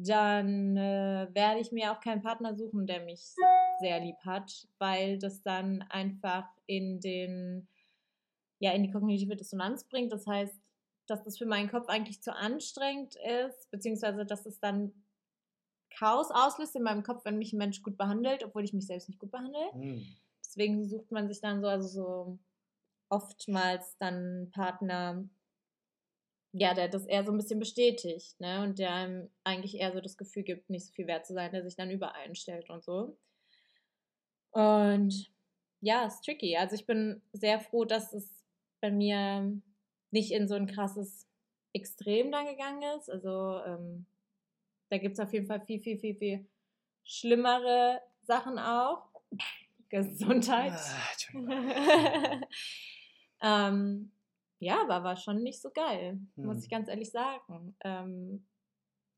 [SPEAKER 1] dann äh, werde ich mir auch keinen Partner suchen, der mich sehr lieb hat, weil das dann einfach in den, ja, in die kognitive Dissonanz bringt. Das heißt, dass das für meinen Kopf eigentlich zu anstrengend ist, beziehungsweise dass es dann Chaos auslöst in meinem Kopf, wenn mich ein Mensch gut behandelt, obwohl ich mich selbst nicht gut behandle.
[SPEAKER 2] Hm.
[SPEAKER 1] Deswegen sucht man sich dann so, also so oftmals dann Partner, ja, der das eher so ein bisschen bestätigt, ne? Und der einem eigentlich eher so das Gefühl gibt, nicht so viel wert zu sein, der sich dann übereinstellt und so. Und ja, ist tricky. Also ich bin sehr froh, dass es bei mir nicht in so ein krasses Extrem dann gegangen ist. Also ähm, da gibt es auf jeden Fall viel, viel, viel, viel schlimmere Sachen auch. Gesundheit.
[SPEAKER 2] Ah,
[SPEAKER 1] ähm, ja, aber war schon nicht so geil, muss
[SPEAKER 2] Hm.
[SPEAKER 1] ich ganz ehrlich sagen. Ähm,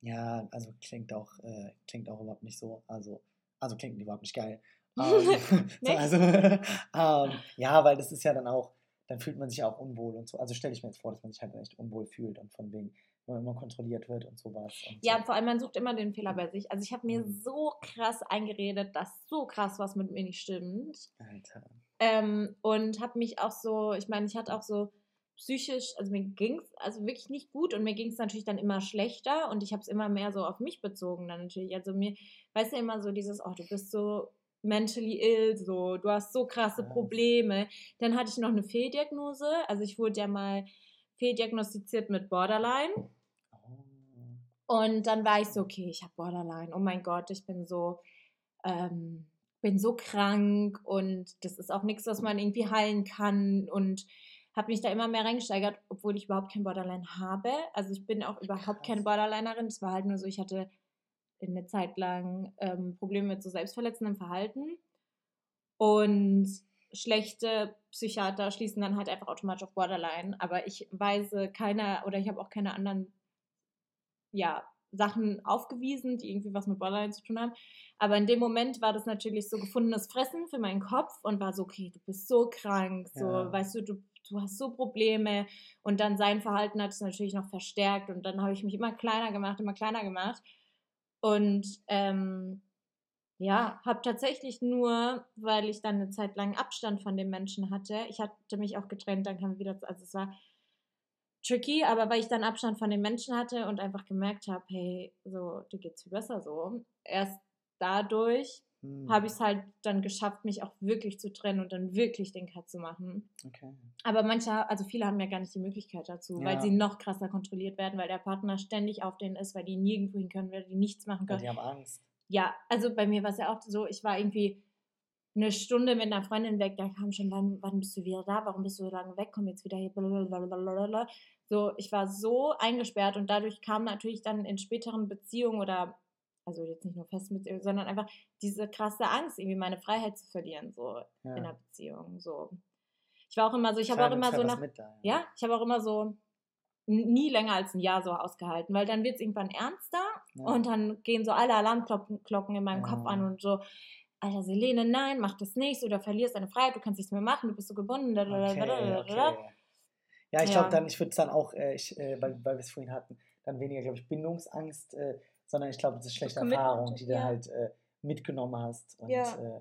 [SPEAKER 2] Ja, also klingt auch, äh, klingt auch überhaupt nicht so. Also, also klingt überhaupt nicht geil. Ähm, so, also, ähm, ja, weil das ist ja dann auch, dann fühlt man sich auch unwohl und so. Also stelle ich mir jetzt vor, dass man sich halt echt unwohl fühlt und von wegen, wenn man immer kontrolliert wird und sowas. Und
[SPEAKER 1] ja,
[SPEAKER 2] so.
[SPEAKER 1] vor allem man sucht immer den Fehler bei sich. Also ich habe mir
[SPEAKER 2] Mhm.
[SPEAKER 1] so krass eingeredet, dass so krass was mit mir nicht stimmt.
[SPEAKER 2] Alter.
[SPEAKER 1] Ähm, und habe mich auch so, ich meine, ich hatte auch so psychisch, also mir ging es also wirklich nicht gut und mir ging es natürlich dann immer schlechter und ich habe es immer mehr so auf mich bezogen dann natürlich. Also mir, weißt du, immer so dieses, oh, du bist so mentally ill, so, du hast so krasse
[SPEAKER 2] Krass.
[SPEAKER 1] Probleme. Dann hatte ich noch eine Fehldiagnose, also ich wurde ja mal fehldiagnostiziert mit Borderline.
[SPEAKER 2] Oh.
[SPEAKER 1] Und dann war ich so, okay, ich habe Borderline. Oh mein Gott, ich bin so, ähm, bin so krank und das ist auch nichts, was man irgendwie heilen kann und habe mich da immer mehr reingesteigert, obwohl ich überhaupt kein Borderline habe. Also ich bin auch überhaupt keine. Borderlinerin. Es war halt nur so, ich hatte eine Zeit lang ähm, Probleme mit so selbstverletzendem Verhalten und schlechte Psychiater schließen dann halt einfach automatisch auf Borderline. Aber ich weise keine oder ich habe auch keine anderen ja, Sachen aufgewiesen, die irgendwie was mit Borderline zu tun haben. Aber in dem Moment war das natürlich so gefundenes Fressen für meinen Kopf und war so, okay, du bist so krank, so,
[SPEAKER 2] Ja.
[SPEAKER 1] weißt du, du, du hast so Probleme. Und dann sein Verhalten hat es natürlich noch verstärkt und dann habe ich mich immer kleiner gemacht, immer kleiner gemacht. Und ähm, ja, habe tatsächlich nur, weil ich dann eine Zeit lang Abstand von dem Menschen hatte, ich hatte mich auch getrennt, dann kam wieder, also es war tricky, aber weil ich dann Abstand von den Menschen hatte und einfach gemerkt habe, hey, so, dir geht's viel besser so. Erst dadurch
[SPEAKER 2] Hm.
[SPEAKER 1] habe ich es halt dann geschafft, mich auch wirklich zu trennen und dann wirklich den Cut zu machen.
[SPEAKER 2] Okay.
[SPEAKER 1] Aber manche, also viele haben ja gar nicht die Möglichkeit dazu, weil
[SPEAKER 2] Ja.
[SPEAKER 1] sie noch krasser kontrolliert werden, weil der Partner ständig auf denen ist, weil die nirgendwo hin können, weil die nichts machen
[SPEAKER 2] Weil
[SPEAKER 1] können.
[SPEAKER 2] die haben Angst.
[SPEAKER 1] Ja, also bei mir war es ja auch so, ich war irgendwie eine Stunde mit einer Freundin weg, da kam schon, wann, wann bist du wieder da? Warum bist du so lange weg? Komm jetzt wieder hier. blablabla. So, ich war so eingesperrt und dadurch kam natürlich dann in späteren Beziehungen oder, also jetzt nicht nur festen Beziehungen, sondern einfach diese krasse Angst, irgendwie meine Freiheit zu verlieren, so
[SPEAKER 2] Ja.
[SPEAKER 1] in einer Beziehung. So. Ich war auch immer so, ich habe auch immer so nach,
[SPEAKER 2] mit da,
[SPEAKER 1] ja, ich habe auch immer so nie länger als ein Jahr so ausgehalten, weil dann wird es irgendwann ernster
[SPEAKER 2] Ja.
[SPEAKER 1] und dann gehen so alle Alarmglocken Glocken in meinem
[SPEAKER 2] Ja.
[SPEAKER 1] Kopf an und so, Alter Selene, nein, mach das nicht, du verlierst deine Freiheit, du kannst nichts mehr machen, du bist so gebunden.
[SPEAKER 2] Okay, okay. Ja, ich
[SPEAKER 1] Ja.
[SPEAKER 2] glaube dann, ich würde es dann auch, äh, ich, äh, weil, weil wir es vorhin hatten, dann weniger, glaube ich, Bindungsangst, äh, sondern ich glaube, das ist schlechte
[SPEAKER 1] Commitment,
[SPEAKER 2] Erfahrung, die du
[SPEAKER 1] ja.
[SPEAKER 2] halt äh, mitgenommen hast. Und
[SPEAKER 1] Ja.
[SPEAKER 2] äh,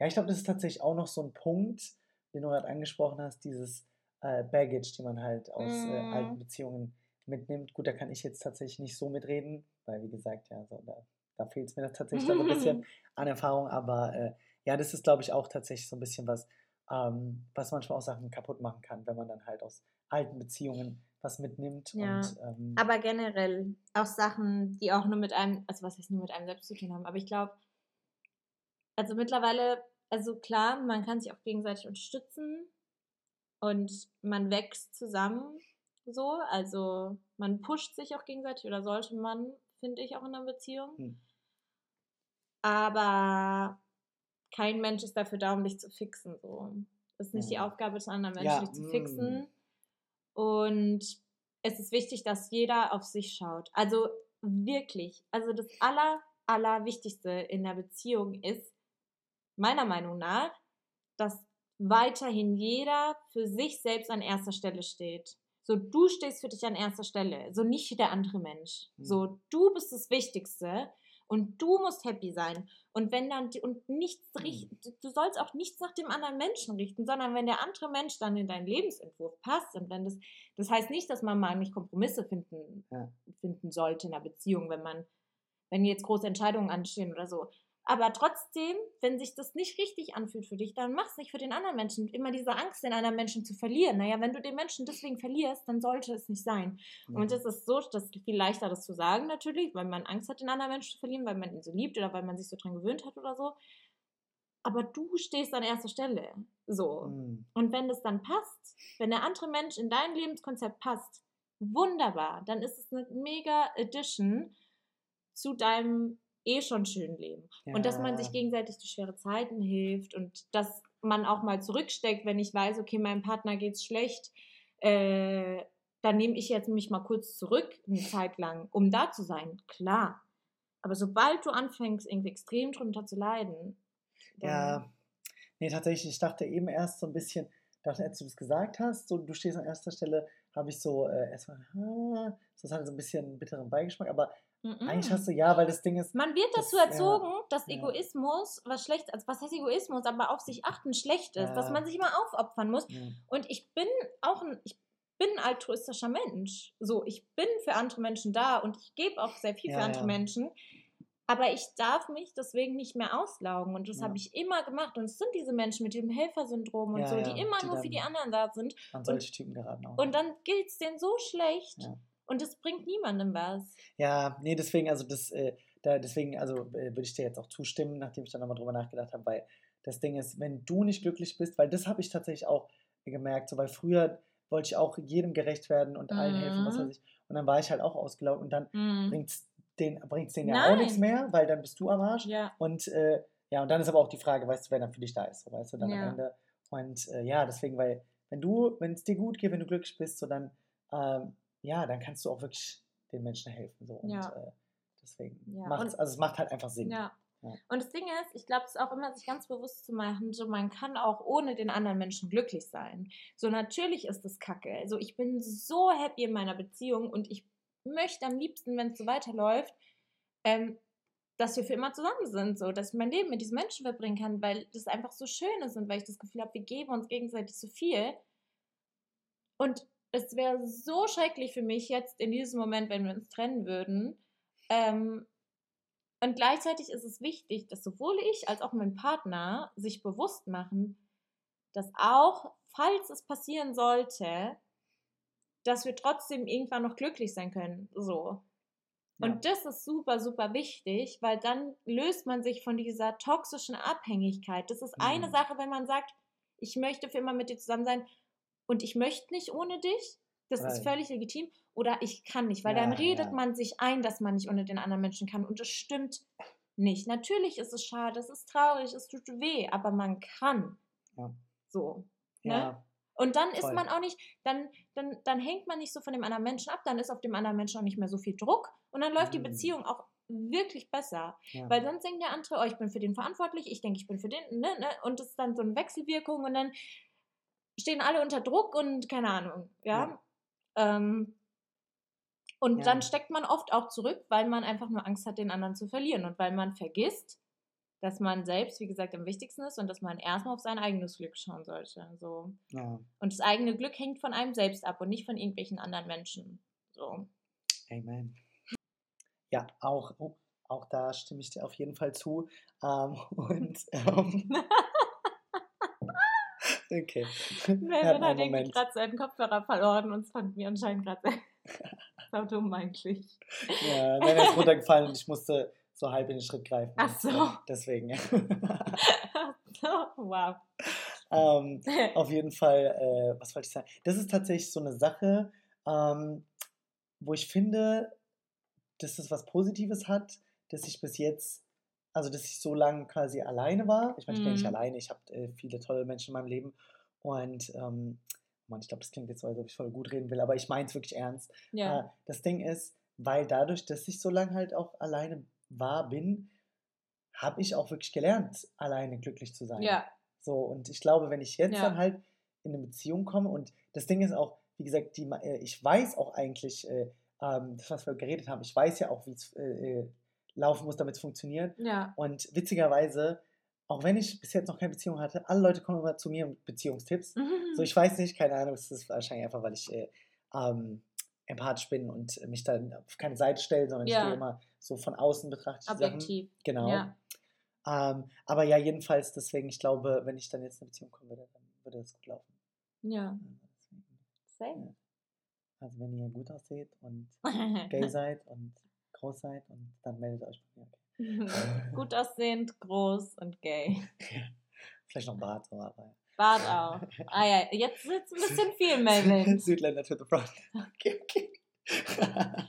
[SPEAKER 2] ja, ich glaube, das ist tatsächlich auch noch so ein Punkt, den du gerade angesprochen hast, dieses äh, Baggage, die man halt aus
[SPEAKER 1] Mhm.
[SPEAKER 2] alten Beziehungen mitnimmt. Gut, da kann ich jetzt tatsächlich nicht so mitreden, weil wie gesagt, ja, so, da, da fehlt es mir tatsächlich so ein bisschen an Erfahrung, aber äh, ja, das ist, glaube ich, auch tatsächlich so ein bisschen was, ähm, was manchmal auch Sachen kaputt machen kann, wenn man dann halt aus alten Beziehungen was mitnimmt.
[SPEAKER 1] Ja.
[SPEAKER 2] Und, ähm,
[SPEAKER 1] Aber generell auch Sachen, die auch nur mit einem, also was heißt nur mit einem selbst zu tun haben, aber ich glaube, Also mittlerweile, also klar, man kann sich auch gegenseitig unterstützen und man wächst zusammen so. Also man pusht sich auch gegenseitig oder sollte man, finde ich, auch in einer Beziehung. Hm. Aber kein Mensch ist dafür da, um dich zu fixen. So. Das ist nicht ja. die Aufgabe des anderen Menschen, ja. dich zu fixen. Und es ist wichtig, dass jeder auf sich schaut. Also wirklich, also das aller, allerwichtigste in der Beziehung ist, meiner Meinung nach, dass weiterhin jeder für sich selbst an erster Stelle steht. So, du stehst für dich an erster Stelle, so nicht der andere Mensch. Mhm. So, du bist das Wichtigste und du musst happy sein. Und wenn dann, und nichts richten, mhm. du sollst auch nichts nach dem anderen Menschen richten, sondern wenn der andere Mensch dann in deinen Lebensentwurf passt und wenn das, das heißt nicht, dass man mal nicht Kompromisse finden, ja. finden sollte in einer Beziehung, wenn man, wenn jetzt große Entscheidungen anstehen oder so. Aber trotzdem, wenn sich das nicht richtig anfühlt für dich, dann mach es nicht für den anderen Menschen. Immer diese Angst, den anderen Menschen zu verlieren. Naja, wenn du den Menschen deswegen verlierst, dann sollte es nicht sein. Mhm. Und es ist so, das ist viel leichter, das zu sagen natürlich, weil man Angst hat, den anderen Menschen zu verlieren, weil man ihn so liebt oder weil man sich so dran gewöhnt hat oder so. Aber du stehst an erster Stelle. So. Mhm. Und wenn das dann passt, wenn der andere Mensch in dein Lebenskonzept passt, wunderbar. Dann ist es eine mega Addition zu deinem eh schon schön leben. Ja. Und dass man sich gegenseitig durch schwere Zeiten hilft und dass man auch mal zurücksteckt, wenn ich weiß, okay, meinem Partner geht's schlecht, äh, dann nehme ich jetzt mich mal kurz zurück, eine Zeit lang, um da zu sein. Klar. Aber sobald du anfängst, irgendwie extrem drunter zu leiden.
[SPEAKER 2] Ja, nee, tatsächlich, ich dachte eben erst so ein bisschen, dachte, als du das gesagt hast, so du stehst an erster Stelle, habe ich so äh, erstmal, ah, das hat so ein bisschen einen bitteren Beigeschmack, aber Mm-mm. Eigentlich hast du ja, weil das Ding ist.
[SPEAKER 1] Man wird dazu das, erzogen, ja, dass Egoismus was schlecht, also was heißt Egoismus, aber auf sich achten schlecht ist, ja. dass man sich immer aufopfern muss. Ja. Und ich bin auch ein, ich bin ein altruistischer Mensch. So, ich bin für andere Menschen da und ich gebe auch sehr viel für andere Menschen. Aber ich darf mich deswegen nicht mehr auslaugen. Und das habe ich immer gemacht. Und es sind diese Menschen mit dem Helfersyndrom und so, die immer die nur für die anderen da sind.
[SPEAKER 2] An solche und, Typen geraten auch.
[SPEAKER 1] Und dann geht es denen so schlecht. Und das bringt niemandem was.
[SPEAKER 2] Ja, nee, deswegen, also das, äh, da, deswegen, also äh, würde ich dir jetzt auch zustimmen, nachdem ich dann nochmal drüber nachgedacht habe, weil das Ding ist, wenn du nicht glücklich bist, weil das habe ich tatsächlich auch gemerkt, so weil früher wollte ich auch jedem gerecht werden und allen mhm. helfen, was weiß ich. Und dann war ich halt auch ausgelaugt und dann mhm. bringt es den, bringt's denen ja auch nichts mehr, weil dann bist du am Arsch. Ja. Und äh, ja, und dann ist aber auch die Frage, weißt du, wer dann für dich da ist, so, weißt du, dann ja. am Ende. Und äh, ja, deswegen, weil, wenn du, wenn es dir gut geht, wenn du glücklich bist, so dann ähm, ja, dann kannst du auch wirklich den Menschen helfen. So. Und ja. äh, deswegen ja. macht es, also es macht halt einfach Sinn.
[SPEAKER 1] Ja. ja. Und das Ding ist, ich glaube, es ist auch immer sich ganz bewusst zu machen, so man kann auch ohne den anderen Menschen glücklich sein. So natürlich ist das kacke. Also ich bin so happy in meiner Beziehung und ich möchte am liebsten, wenn es so weiterläuft, ähm, dass wir für immer zusammen sind, so dass ich mein Leben mit diesen Menschen verbringen kann, weil das einfach so schön ist und weil ich das Gefühl habe, wir geben uns gegenseitig so viel. Und es wäre so schrecklich für mich jetzt in diesem Moment, wenn wir uns trennen würden. Ähm, und gleichzeitig ist es wichtig, dass sowohl ich als auch mein Partner sich bewusst machen, dass auch, falls es passieren sollte, dass wir trotzdem irgendwann noch glücklich sein können. So. Und ja. das ist super, super wichtig, weil dann löst man sich von dieser toxischen Abhängigkeit. Das ist mhm. eine Sache, wenn man sagt, ich möchte für immer mit dir zusammen sein und ich möchte nicht ohne dich, das Nein. ist völlig legitim, oder ich kann nicht, weil ja, dann redet ja. man sich ein, dass man nicht ohne den anderen Menschen kann und das stimmt nicht. Natürlich ist es schade, es ist traurig, es tut weh, aber man kann. Ja. So. Ne? Und dann Voll. ist man auch nicht, dann, dann, dann hängt man nicht so von dem anderen Menschen ab, dann ist auf dem anderen Menschen auch nicht mehr so viel Druck und dann läuft mhm. die Beziehung auch wirklich besser. Ja. Weil sonst denkt der andere, oh, ich bin für den verantwortlich, ich denke, ich bin für den, ne, ne? Und es ist dann so eine Wechselwirkung und dann stehen alle unter Druck und keine Ahnung, ja. ja. Ähm, und ja. dann steckt man oft auch zurück, weil man einfach nur Angst hat, den anderen zu verlieren und weil man vergisst, dass man selbst, wie gesagt, am wichtigsten ist und dass man erstmal auf sein eigenes Glück schauen sollte. So. Ja. Und das eigene Glück hängt von einem selbst ab und nicht von irgendwelchen anderen Menschen. So.
[SPEAKER 2] Amen. Ja, auch, oh, auch da stimme ich dir auf jeden Fall zu. Ähm, und ähm,
[SPEAKER 1] Okay. Melvin hat irgendwie gerade seinen Kopfhörer verloren und es fanden wir anscheinend gerade sehr dumm eigentlich.
[SPEAKER 2] Ja, er ist runtergefallen und ich musste so halb in den Schritt greifen.
[SPEAKER 1] Ach so.
[SPEAKER 2] Ja, deswegen.
[SPEAKER 1] wow.
[SPEAKER 2] ähm, auf jeden Fall, äh, was wollte ich sagen? Das ist tatsächlich so eine Sache, ähm, wo ich finde, dass es was Positives hat, dass ich bis jetzt, also dass ich so lange quasi alleine war. Ich meine, ich bin nicht
[SPEAKER 1] Mhm.
[SPEAKER 2] alleine, ich habe äh, viele tolle Menschen in meinem Leben und ähm, Mann, ich glaube, das klingt jetzt so, als ob ich voll gut reden will, aber ich meine es wirklich ernst.
[SPEAKER 1] Ja.
[SPEAKER 2] Äh, das Ding ist, weil dadurch, dass ich so lange halt auch alleine war, bin, habe ich auch wirklich gelernt, alleine glücklich zu sein.
[SPEAKER 1] Ja.
[SPEAKER 2] So, und ich glaube, wenn ich jetzt
[SPEAKER 1] Ja.
[SPEAKER 2] dann halt in eine Beziehung komme und das Ding ist auch, wie gesagt, die, äh, ich weiß auch eigentlich, äh, ähm, das, was wir geredet haben, ich weiß ja auch, wie es äh, äh, laufen muss, damit es funktioniert.
[SPEAKER 1] Ja.
[SPEAKER 2] Und witzigerweise, auch wenn ich bis jetzt noch keine Beziehung hatte, alle Leute kommen immer zu mir mit Beziehungstipps. So, ich weiß nicht, keine Ahnung, es ist wahrscheinlich einfach, weil ich äh, ähm, empathisch bin und mich dann auf keine Seite stelle, sondern ich
[SPEAKER 1] Ja.
[SPEAKER 2] gehe immer so von außen betrachte. ich die Sachen.
[SPEAKER 1] Objektiv.
[SPEAKER 2] Genau.
[SPEAKER 1] Ja.
[SPEAKER 2] Ähm, aber ja, jedenfalls, deswegen, ich glaube, wenn ich dann jetzt in eine Beziehung kommen würde, dann würde das gut laufen.
[SPEAKER 1] Ja. Same.
[SPEAKER 2] Also wenn ihr gut aussieht und gay seid und groß seid und dann meldet euch bei mir. Okay.
[SPEAKER 1] Gut aussehend, groß und gay.
[SPEAKER 2] Vielleicht noch Bart, aber
[SPEAKER 1] Bart auch. Ah ja, jetzt sitzt ein bisschen viel, Melvin.
[SPEAKER 2] Südländer to the front. Okay, okay.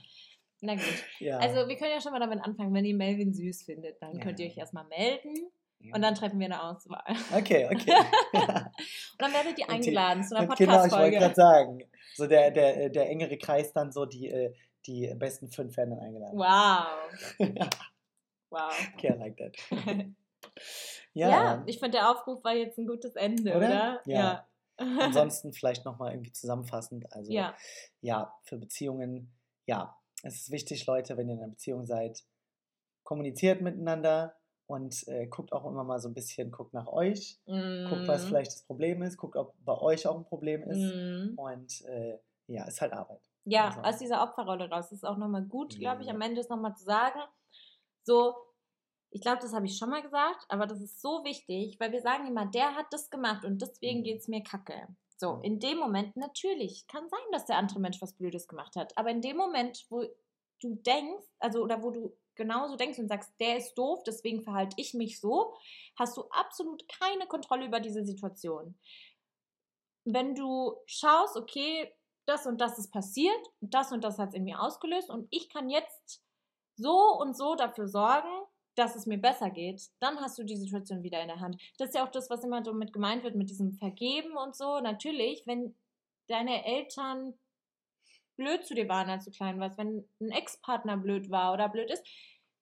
[SPEAKER 1] Na gut.
[SPEAKER 2] ja.
[SPEAKER 1] Also wir können ja schon mal damit anfangen, wenn ihr Melvin süß findet, dann könnt ihr
[SPEAKER 2] Ja.
[SPEAKER 1] euch erstmal melden
[SPEAKER 2] Ja.
[SPEAKER 1] und dann treffen wir eine Auswahl.
[SPEAKER 2] Okay, okay. Ja.
[SPEAKER 1] Und dann werdet ihr
[SPEAKER 2] Und die-
[SPEAKER 1] eingeladen zu einer
[SPEAKER 2] Und genau, ich wollte
[SPEAKER 1] Podcast-Folge.
[SPEAKER 2] gerade sagen, so der, der, der engere Kreis dann so die, äh, die besten fünf werden dann eingeladen.
[SPEAKER 1] wow. Wow.
[SPEAKER 2] Okay, I like that.
[SPEAKER 1] Ja,
[SPEAKER 2] Ja,
[SPEAKER 1] ich finde, der Aufruf war jetzt ein gutes Ende, oder?
[SPEAKER 2] Oder? Ja.
[SPEAKER 1] Ja.
[SPEAKER 2] ansonsten vielleicht nochmal irgendwie zusammenfassend. Also
[SPEAKER 1] ja.
[SPEAKER 2] ja, für Beziehungen, ja, es ist wichtig, Leute, wenn ihr in einer Beziehung seid, kommuniziert miteinander und äh, guckt auch immer mal so ein bisschen, guckt nach euch, guckt, was
[SPEAKER 1] Mm.
[SPEAKER 2] vielleicht das Problem ist, guckt, ob bei euch auch ein Problem ist
[SPEAKER 1] Mm.
[SPEAKER 2] und äh, ja, ist halt Arbeit.
[SPEAKER 1] Ja,
[SPEAKER 2] Also-
[SPEAKER 1] aus dieser Opferrolle raus. Das ist auch nochmal gut, glaube ich, am Ende ist nochmal zu sagen. So, ich glaube, das habe ich schon mal gesagt, aber das ist so wichtig, weil wir sagen immer, der hat das gemacht und deswegen
[SPEAKER 2] Mhm.
[SPEAKER 1] geht es mir kacke. So, in dem Moment, natürlich, kann sein, dass der andere Mensch was Blödes gemacht hat, aber in dem Moment, wo du denkst, also oder wo du genauso denkst und sagst, der ist doof, deswegen verhalte ich mich so, hast du absolut keine Kontrolle über diese Situation. Wenn du schaust, okay, das und das ist passiert, und das und das hat es in mir ausgelöst und ich kann jetzt so und so dafür sorgen, dass es mir besser geht, dann hast du die Situation wieder in der Hand. Das ist ja auch das, was immer so mit gemeint wird, mit diesem Vergeben und so. Natürlich, wenn deine Eltern blöd zu dir waren, als du klein warst, wenn ein Ex-Partner blöd war oder blöd ist,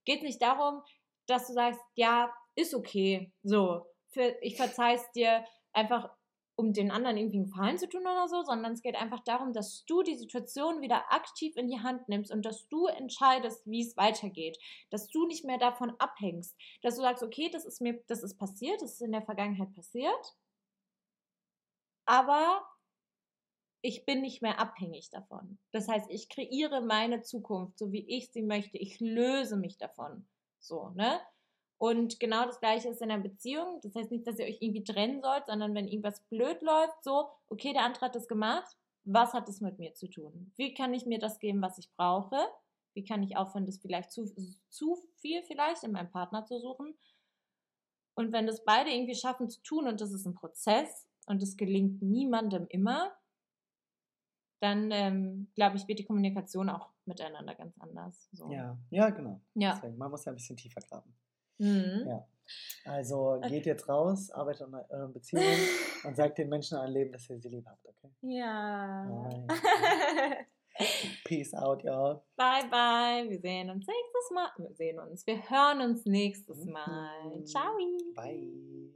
[SPEAKER 1] geht es nicht darum, dass du sagst, ja, ist okay, so, ich verzeih's dir einfach, um den anderen irgendwie einen Gefallen zu tun oder so, sondern es geht einfach darum, dass du die Situation wieder aktiv in die Hand nimmst und dass du entscheidest, wie es weitergeht, dass du nicht mehr davon abhängst, dass du sagst, okay, das ist mir, das ist passiert, das ist in der Vergangenheit passiert, aber ich bin nicht mehr abhängig davon. Das heißt, ich kreiere meine Zukunft, so wie ich sie möchte. Ich löse mich davon. So, ne? Und genau das gleiche ist in einer Beziehung. Das heißt nicht, dass ihr euch irgendwie trennen sollt, sondern wenn irgendwas blöd läuft, so, okay, der andere hat das gemacht, was hat das mit mir zu tun? Wie kann ich mir das geben, was ich brauche? Wie kann ich aufhören, das vielleicht zu, zu viel vielleicht in meinem Partner zu suchen? Und wenn das beide irgendwie schaffen zu tun und das ist ein Prozess und es gelingt niemandem immer, dann ähm, glaube ich, wird die Kommunikation auch miteinander ganz anders. So.
[SPEAKER 2] Ja, ja, genau.
[SPEAKER 1] Ja.
[SPEAKER 2] Deswegen, man muss ja ein bisschen tiefer graben.
[SPEAKER 1] Mhm.
[SPEAKER 2] Ja. Also geht jetzt raus, arbeitet an euren Beziehungen und sagt den Menschen in eurem Leben, dass ihr sie lieb habt, okay?
[SPEAKER 1] Ja.
[SPEAKER 2] Peace out, y'all.
[SPEAKER 1] bye, bye. Wir sehen uns nächstes Mal. Wir sehen uns. Wir hören uns nächstes Mal.
[SPEAKER 2] Mhm.
[SPEAKER 1] Ciao.
[SPEAKER 2] Bye.